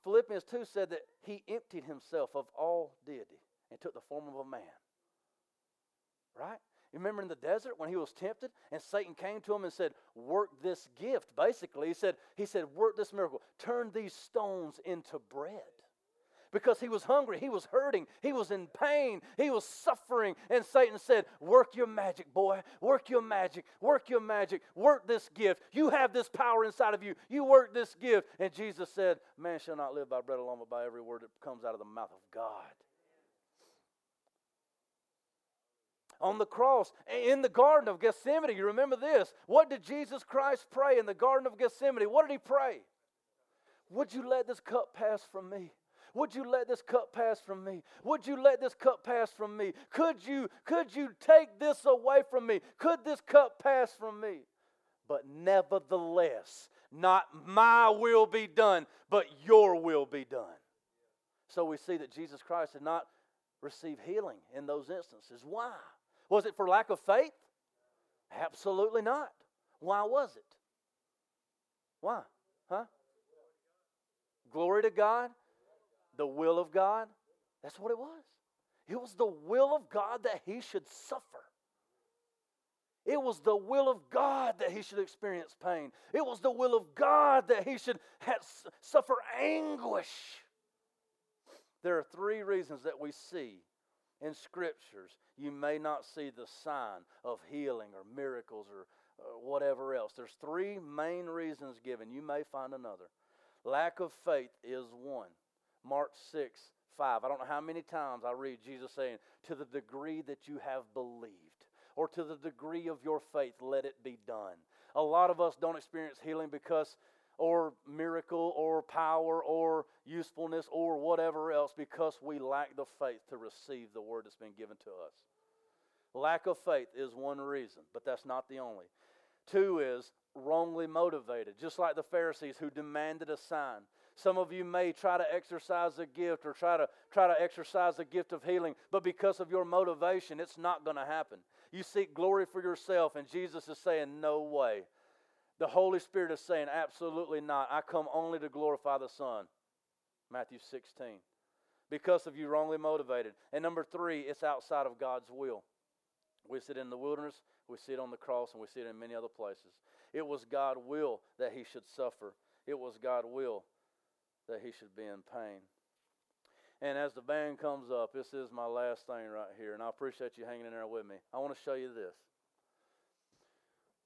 Philippians 2 said that he emptied himself of all deity and took the form of a man. Right? You remember in the desert when he was tempted and Satan came to him and said, Work this gift. Basically, he said, he said, Work this miracle. Turn these stones into bread because he was hungry, he was hurting, he was in pain, he was suffering. And Satan said, Work your magic, boy. Work your magic. Work your magic. Work this gift. You have this power inside of you. You work this gift. And Jesus said, Man shall not live by bread alone, but by every word that comes out of the mouth of God. On the cross in the Garden of Gethsemane. You remember this. What did Jesus Christ pray in the Garden of Gethsemane? What did he pray? Would you let this cup pass from me? Would you let this cup pass from me? Would you let this cup pass from me? Could you could you take this away from me? Could this cup pass from me? But nevertheless, not my will be done, but your will be done. So we see that Jesus Christ did not receive healing in those instances. Why? Was it for lack of faith? Absolutely not. Why was it? Why? Huh? Glory to God the will of God? That's what it was. It was the will of God that he should suffer. It was the will of God that he should experience pain. It was the will of God that he should suffer anguish. There are three reasons that we see in scriptures you may not see the sign of healing or miracles or uh, whatever else. There's three main reasons given. You may find another. Lack of faith is one. Mark 6, 5. I don't know how many times I read Jesus saying, To the degree that you have believed, or to the degree of your faith, let it be done. A lot of us don't experience healing because, or miracle, or power, or usefulness, or whatever else, because we lack the faith to receive the word that's been given to us. Lack of faith is one reason, but that's not the only. Two is wrongly motivated, just like the Pharisees who demanded a sign. Some of you may try to exercise a gift or try to try to exercise a gift of healing, but because of your motivation, it's not going to happen. You seek glory for yourself, and Jesus is saying, No way. The Holy Spirit is saying, Absolutely not. I come only to glorify the Son. Matthew 16. Because of you wrongly motivated. And number three, it's outside of God's will. We see it in the wilderness, we see it on the cross, and we see it in many other places. It was God's will that he should suffer. It was God's will that he should be in pain. And as the band comes up, this is my last thing right here, and I appreciate you hanging in there with me. I want to show you this.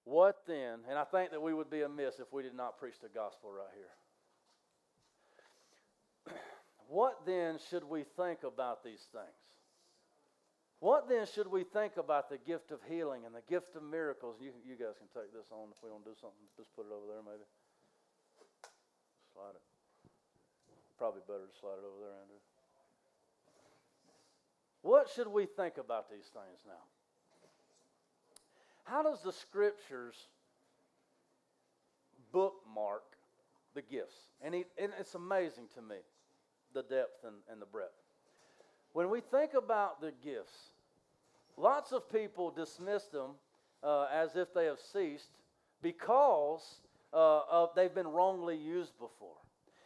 What then, and I think that we would be amiss if we did not preach the gospel right here. What then should we think about these things? What then should we think about the gift of healing and the gift of miracles? You, you guys can take this on if we want to do something. Just put it over there, maybe. Slide it. Probably better to slide it over there, Andrew. What should we think about these things now? How does the scriptures bookmark the gifts? And, he, and it's amazing to me the depth and, and the breadth. When we think about the gifts, lots of people dismiss them uh, as if they have ceased because uh, of, they've been wrongly used before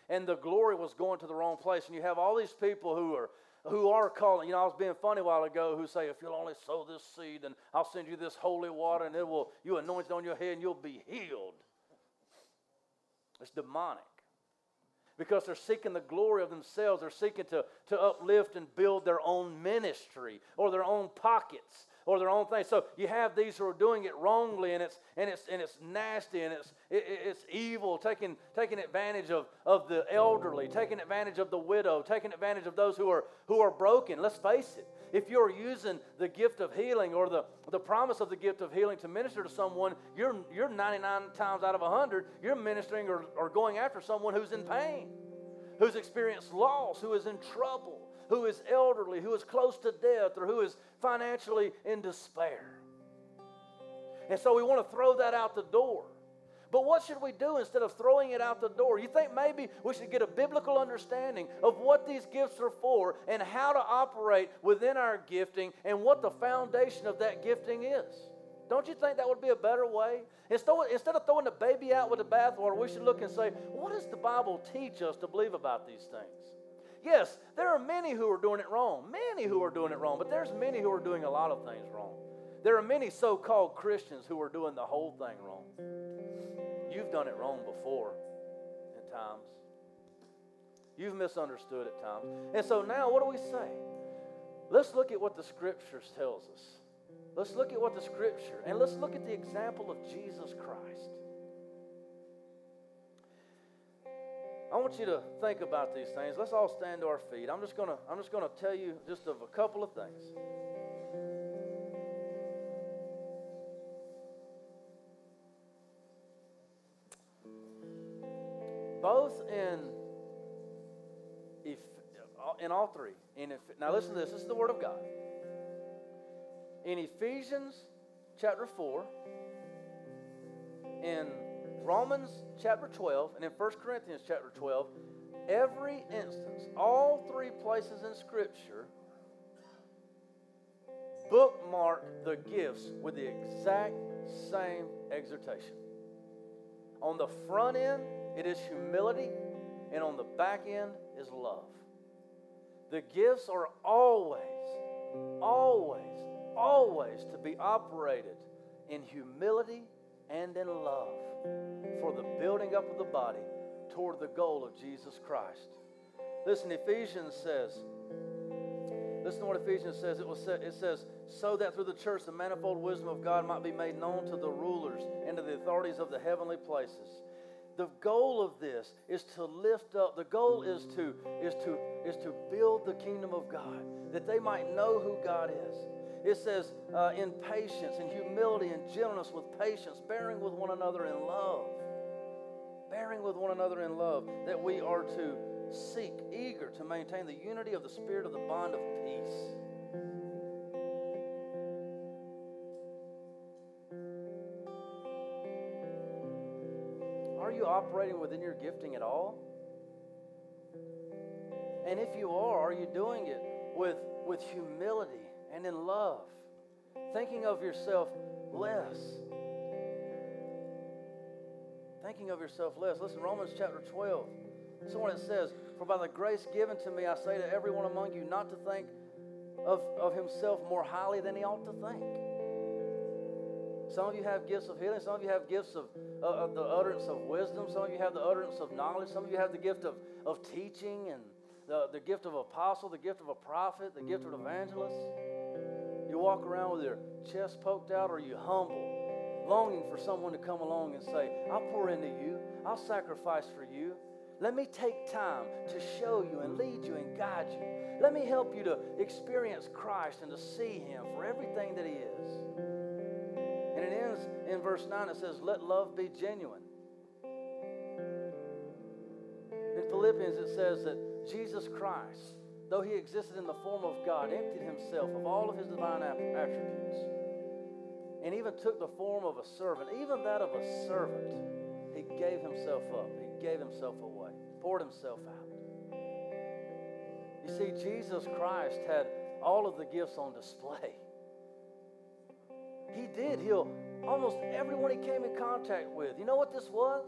and the glory was going to the wrong place. And you have all these people who are who are calling. You know, I was being funny a while ago who say, if you'll only sow this seed, and I'll send you this holy water, and it will you anoint it on your head, and you'll be healed. It's demonic. Because they're seeking the glory of themselves. They're seeking to, to uplift and build their own ministry or their own pockets or their own thing. So you have these who are doing it wrongly, and it's and it's and it's nasty, and it's it, it's evil, taking taking advantage of of the elderly, taking advantage of the widow, taking advantage of those who are who are broken. Let's face it. If you're using the gift of healing or the, the promise of the gift of healing to minister to someone, you're, you're 99 times out of 100, you're ministering or, or going after someone who's in pain, who's experienced loss, who is in trouble who is elderly, who is close to death, or who is financially in despair. And so we want to throw that out the door. But what should we do instead of throwing it out the door? You think maybe we should get a biblical understanding of what these gifts are for and how to operate within our gifting and what the foundation of that gifting is? Don't you think that would be a better way? Instead of throwing the baby out with the bathwater, we should look and say, what does the Bible teach us to believe about these things? Yes, there are many who are doing it wrong, many who are doing it wrong, but there's many who are doing a lot of things wrong. There are many so called Christians who are doing the whole thing wrong. You've done it wrong before at times. You've misunderstood at times. And so now, what do we say? Let's look at what the scriptures tells us. Let's look at what the scripture, and let's look at the example of Jesus Christ. I want you to think about these things. Let's all stand to our feet. I'm just gonna I'm just gonna tell you just of a couple of things. both in uh, in all three. In, if, now listen to this. This is the word of God. In Ephesians chapter 4, in Romans chapter 12, and in 1 Corinthians chapter 12, every instance, all three places in Scripture, bookmark the gifts with the exact same exhortation. On the front end, it is humility, and on the back end is love. The gifts are always, always, always to be operated in humility and in love for the building up of the body toward the goal of Jesus Christ. Listen, Ephesians says, listen to what Ephesians says. It, was, it says, so that through the church the manifold wisdom of God might be made known to the rulers and to the authorities of the heavenly places the goal of this is to lift up the goal is to is to is to build the kingdom of god that they might know who god is it says uh, in patience and humility and gentleness with patience bearing with one another in love bearing with one another in love that we are to seek eager to maintain the unity of the spirit of the bond of peace Are you operating within your gifting at all? And if you are, are you doing it with, with humility and in love? Thinking of yourself less. Thinking of yourself less. Listen, Romans chapter 12. This is what it says For by the grace given to me, I say to everyone among you not to think of, of himself more highly than he ought to think some of you have gifts of healing. Some of you have gifts of, uh, of the utterance of wisdom. Some of you have the utterance of knowledge. Some of you have the gift of, of teaching and the, the gift of apostle, the gift of a prophet, the gift of an evangelist. You walk around with your chest poked out, or you humble, longing for someone to come along and say, I'll pour into you, I'll sacrifice for you. Let me take time to show you and lead you and guide you. Let me help you to experience Christ and to see Him for everything that He is. And it ends in verse 9, it says, Let love be genuine. In Philippians, it says that Jesus Christ, though he existed in the form of God, emptied himself of all of his divine attributes and even took the form of a servant, even that of a servant. He gave himself up, he gave himself away, poured himself out. You see, Jesus Christ had all of the gifts on display. He did heal almost everyone he came in contact with. You know what this was?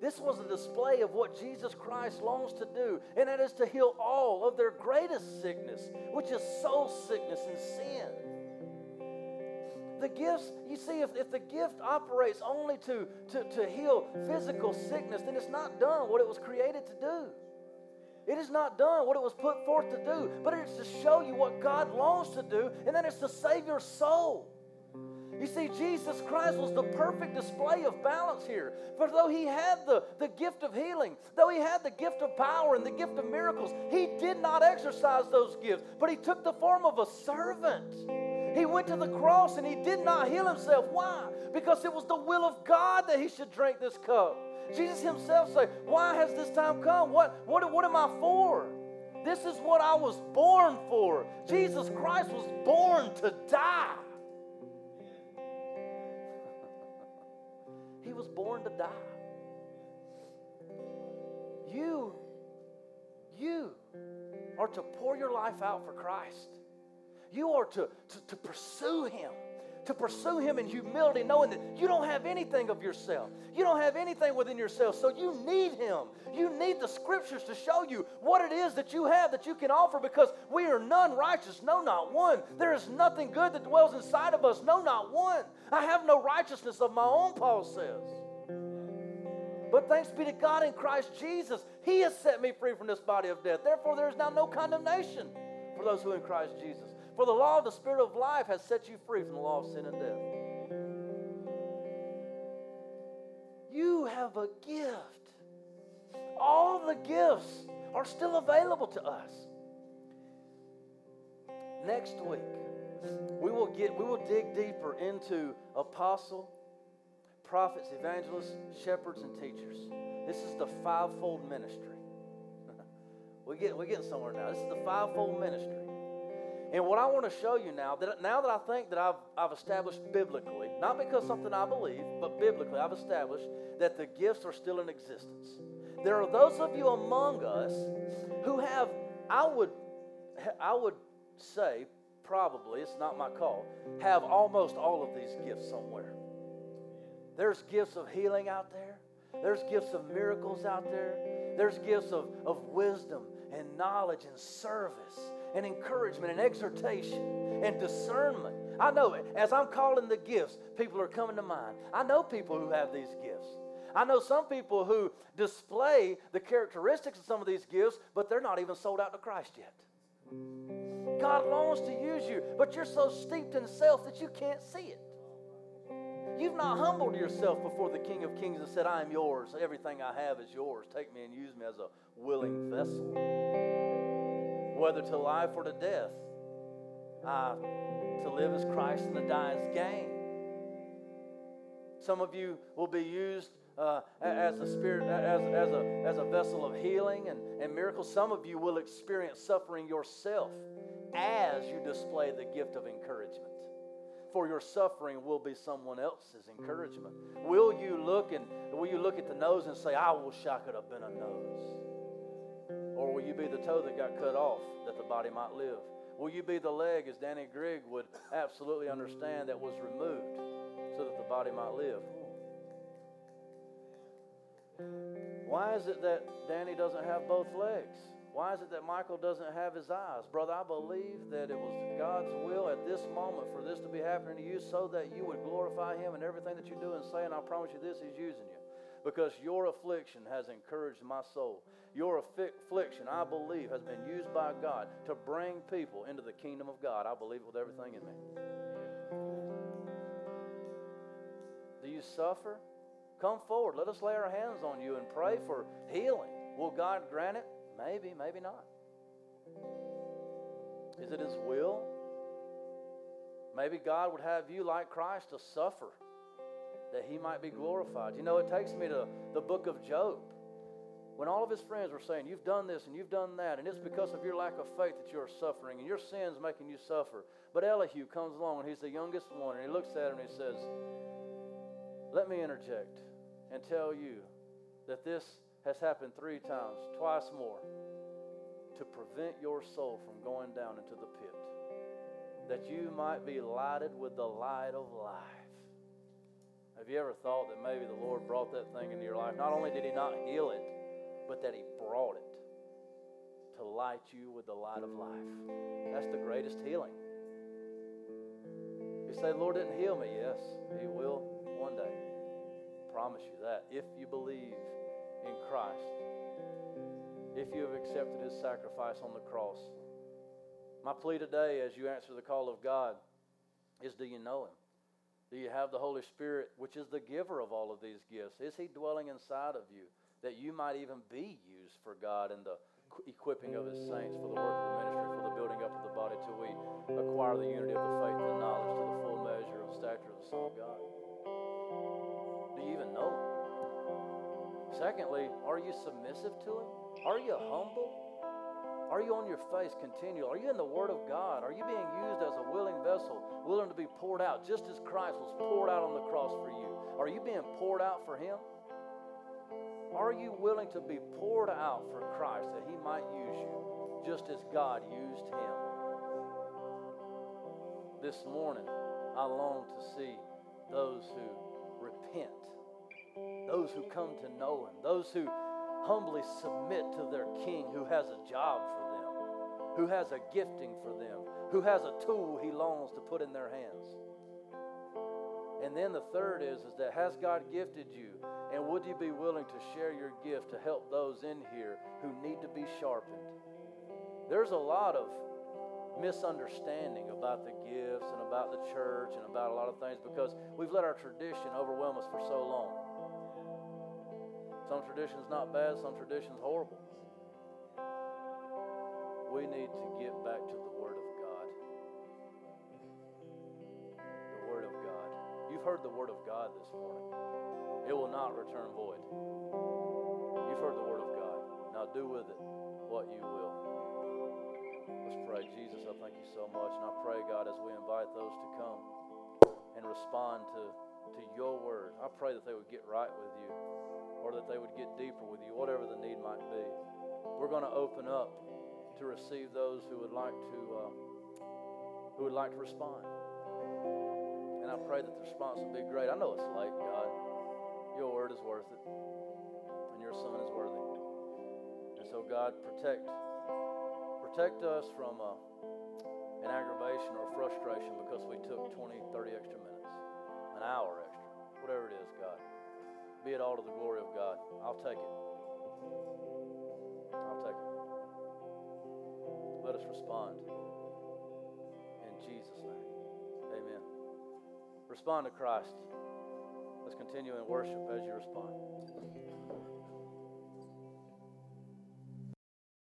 This was a display of what Jesus Christ longs to do, and that is to heal all of their greatest sickness, which is soul sickness and sin. The gifts, you see, if, if the gift operates only to, to, to heal physical sickness, then it's not done what it was created to do. It is not done what it was put forth to do, but it's to show you what God longs to do, and that is to save your soul. You see, Jesus Christ was the perfect display of balance here. For though he had the, the gift of healing, though he had the gift of power and the gift of miracles, he did not exercise those gifts, but he took the form of a servant. He went to the cross and he did not heal himself. Why? Because it was the will of God that he should drink this cup. Jesus himself said, Why has this time come? What, what, what am I for? This is what I was born for. Jesus Christ was born to die. he was born to die. You, you are to pour your life out for Christ. You are to, to, to pursue him to pursue Him in humility, knowing that you don't have anything of yourself. You don't have anything within yourself, so you need Him. You need the Scriptures to show you what it is that you have that you can offer because we are none righteous, no, not one. There is nothing good that dwells inside of us, no, not one. I have no righteousness of my own, Paul says. But thanks be to God in Christ Jesus, He has set me free from this body of death. Therefore, there is now no condemnation for those who are in Christ Jesus. For the law of the Spirit of life has set you free from the law of sin and death. You have a gift. All the gifts are still available to us. Next week, we will get we will dig deeper into apostle, prophets, evangelists, shepherds, and teachers. This is the fivefold ministry. we get we're getting somewhere now. This is the fivefold ministry. And what I want to show you now, that now that I think that I've, I've established biblically, not because something I believe, but biblically, I've established that the gifts are still in existence. There are those of you among us who have, I would, I would say, probably, it's not my call, have almost all of these gifts somewhere. There's gifts of healing out there. There's gifts of miracles out there. There's gifts of, of wisdom and knowledge and service and encouragement and exhortation and discernment. I know it. as I'm calling the gifts, people are coming to mind. I know people who have these gifts. I know some people who display the characteristics of some of these gifts, but they're not even sold out to Christ yet. God longs to use you, but you're so steeped in self that you can't see it. You've not humbled yourself before the King of Kings and said, I am yours. Everything I have is yours. Take me and use me as a willing vessel whether to life or to death. Uh, to live as Christ and to die as gain. Some of you will be used uh, as a spirit, as, as, a, as a vessel of healing and, and miracles. Some of you will experience suffering yourself as you display the gift of encouragement. For your suffering will be someone else's encouragement. Will you look and will you look at the nose and say, "I wish I could have been a nose"? Or will you be the toe that got cut off that the body might live? Will you be the leg, as Danny Grigg would absolutely understand, that was removed so that the body might live? Why is it that Danny doesn't have both legs? Why is it that Michael doesn't have his eyes? Brother, I believe that it was God's will at this moment for this to be happening to you so that you would glorify Him in everything that you do and say. And I promise you this, He's using you because your affliction has encouraged my soul. Your affliction, I believe, has been used by God to bring people into the kingdom of God. I believe it with everything in me. Do you suffer? Come forward. Let us lay our hands on you and pray for healing. Will God grant it? Maybe, maybe not. Is it His will? Maybe God would have you, like Christ, to suffer that he might be glorified. You know, it takes me to the book of Job. When all of his friends were saying, You've done this and you've done that, and it's because of your lack of faith that you're suffering, and your sin's making you suffer. But Elihu comes along, and he's the youngest one, and he looks at him and he says, Let me interject and tell you that this has happened three times, twice more, to prevent your soul from going down into the pit, that you might be lighted with the light of life. Have you ever thought that maybe the Lord brought that thing into your life? Not only did He not heal it, but that He brought it to light you with the light of life. That's the greatest healing. You say, Lord didn't heal me. Yes, He will one day. I promise you that. If you believe in Christ, if you have accepted His sacrifice on the cross. My plea today, as you answer the call of God, is do you know Him? Do you have the Holy Spirit, which is the giver of all of these gifts? Is He dwelling inside of you that you might even be used for God in the equipping of His saints for the work of the ministry, for the building up of the body till we acquire the unity of the faith and the knowledge to the full measure of the stature of the Son of God? Do you even know? Secondly, are you submissive to Him? Are you humble? Are you on your face continually? Are you in the Word of God? Are you being used as a willing vessel, willing to be poured out, just as Christ was poured out on the cross for you? Are you being poured out for Him? Are you willing to be poured out for Christ that He might use you, just as God used Him? This morning, I long to see those who repent, those who come to know Him, those who humbly submit to their King who has a job for who has a gifting for them, who has a tool He longs to put in their hands. And then the third is, is that has God gifted you? And would you be willing to share your gift to help those in here who need to be sharpened? There's a lot of misunderstanding about the gifts and about the church and about a lot of things because we've let our tradition overwhelm us for so long. Some traditions not bad, some traditions horrible. We need to get back to the Word of God. The Word of God. You've heard the Word of God this morning. It will not return void. You've heard the Word of God. Now do with it what you will. Let's pray. Jesus, I thank you so much. And I pray, God, as we invite those to come and respond to, to your word, I pray that they would get right with you or that they would get deeper with you, whatever the need might be. We're going to open up to receive those who would like to uh, who would like to respond. And I pray that the response will be great. I know it's late, God. Your word is worth it, and your Son is worthy. And so, God, protect protect us from uh, an aggravation or frustration because we took 20, 30 extra minutes, an hour extra, whatever it is, God. Be it all to the glory of God. I'll take it. I'll take it. Let us respond. In Jesus' name. Amen. Respond to Christ. Let's continue in worship as you respond.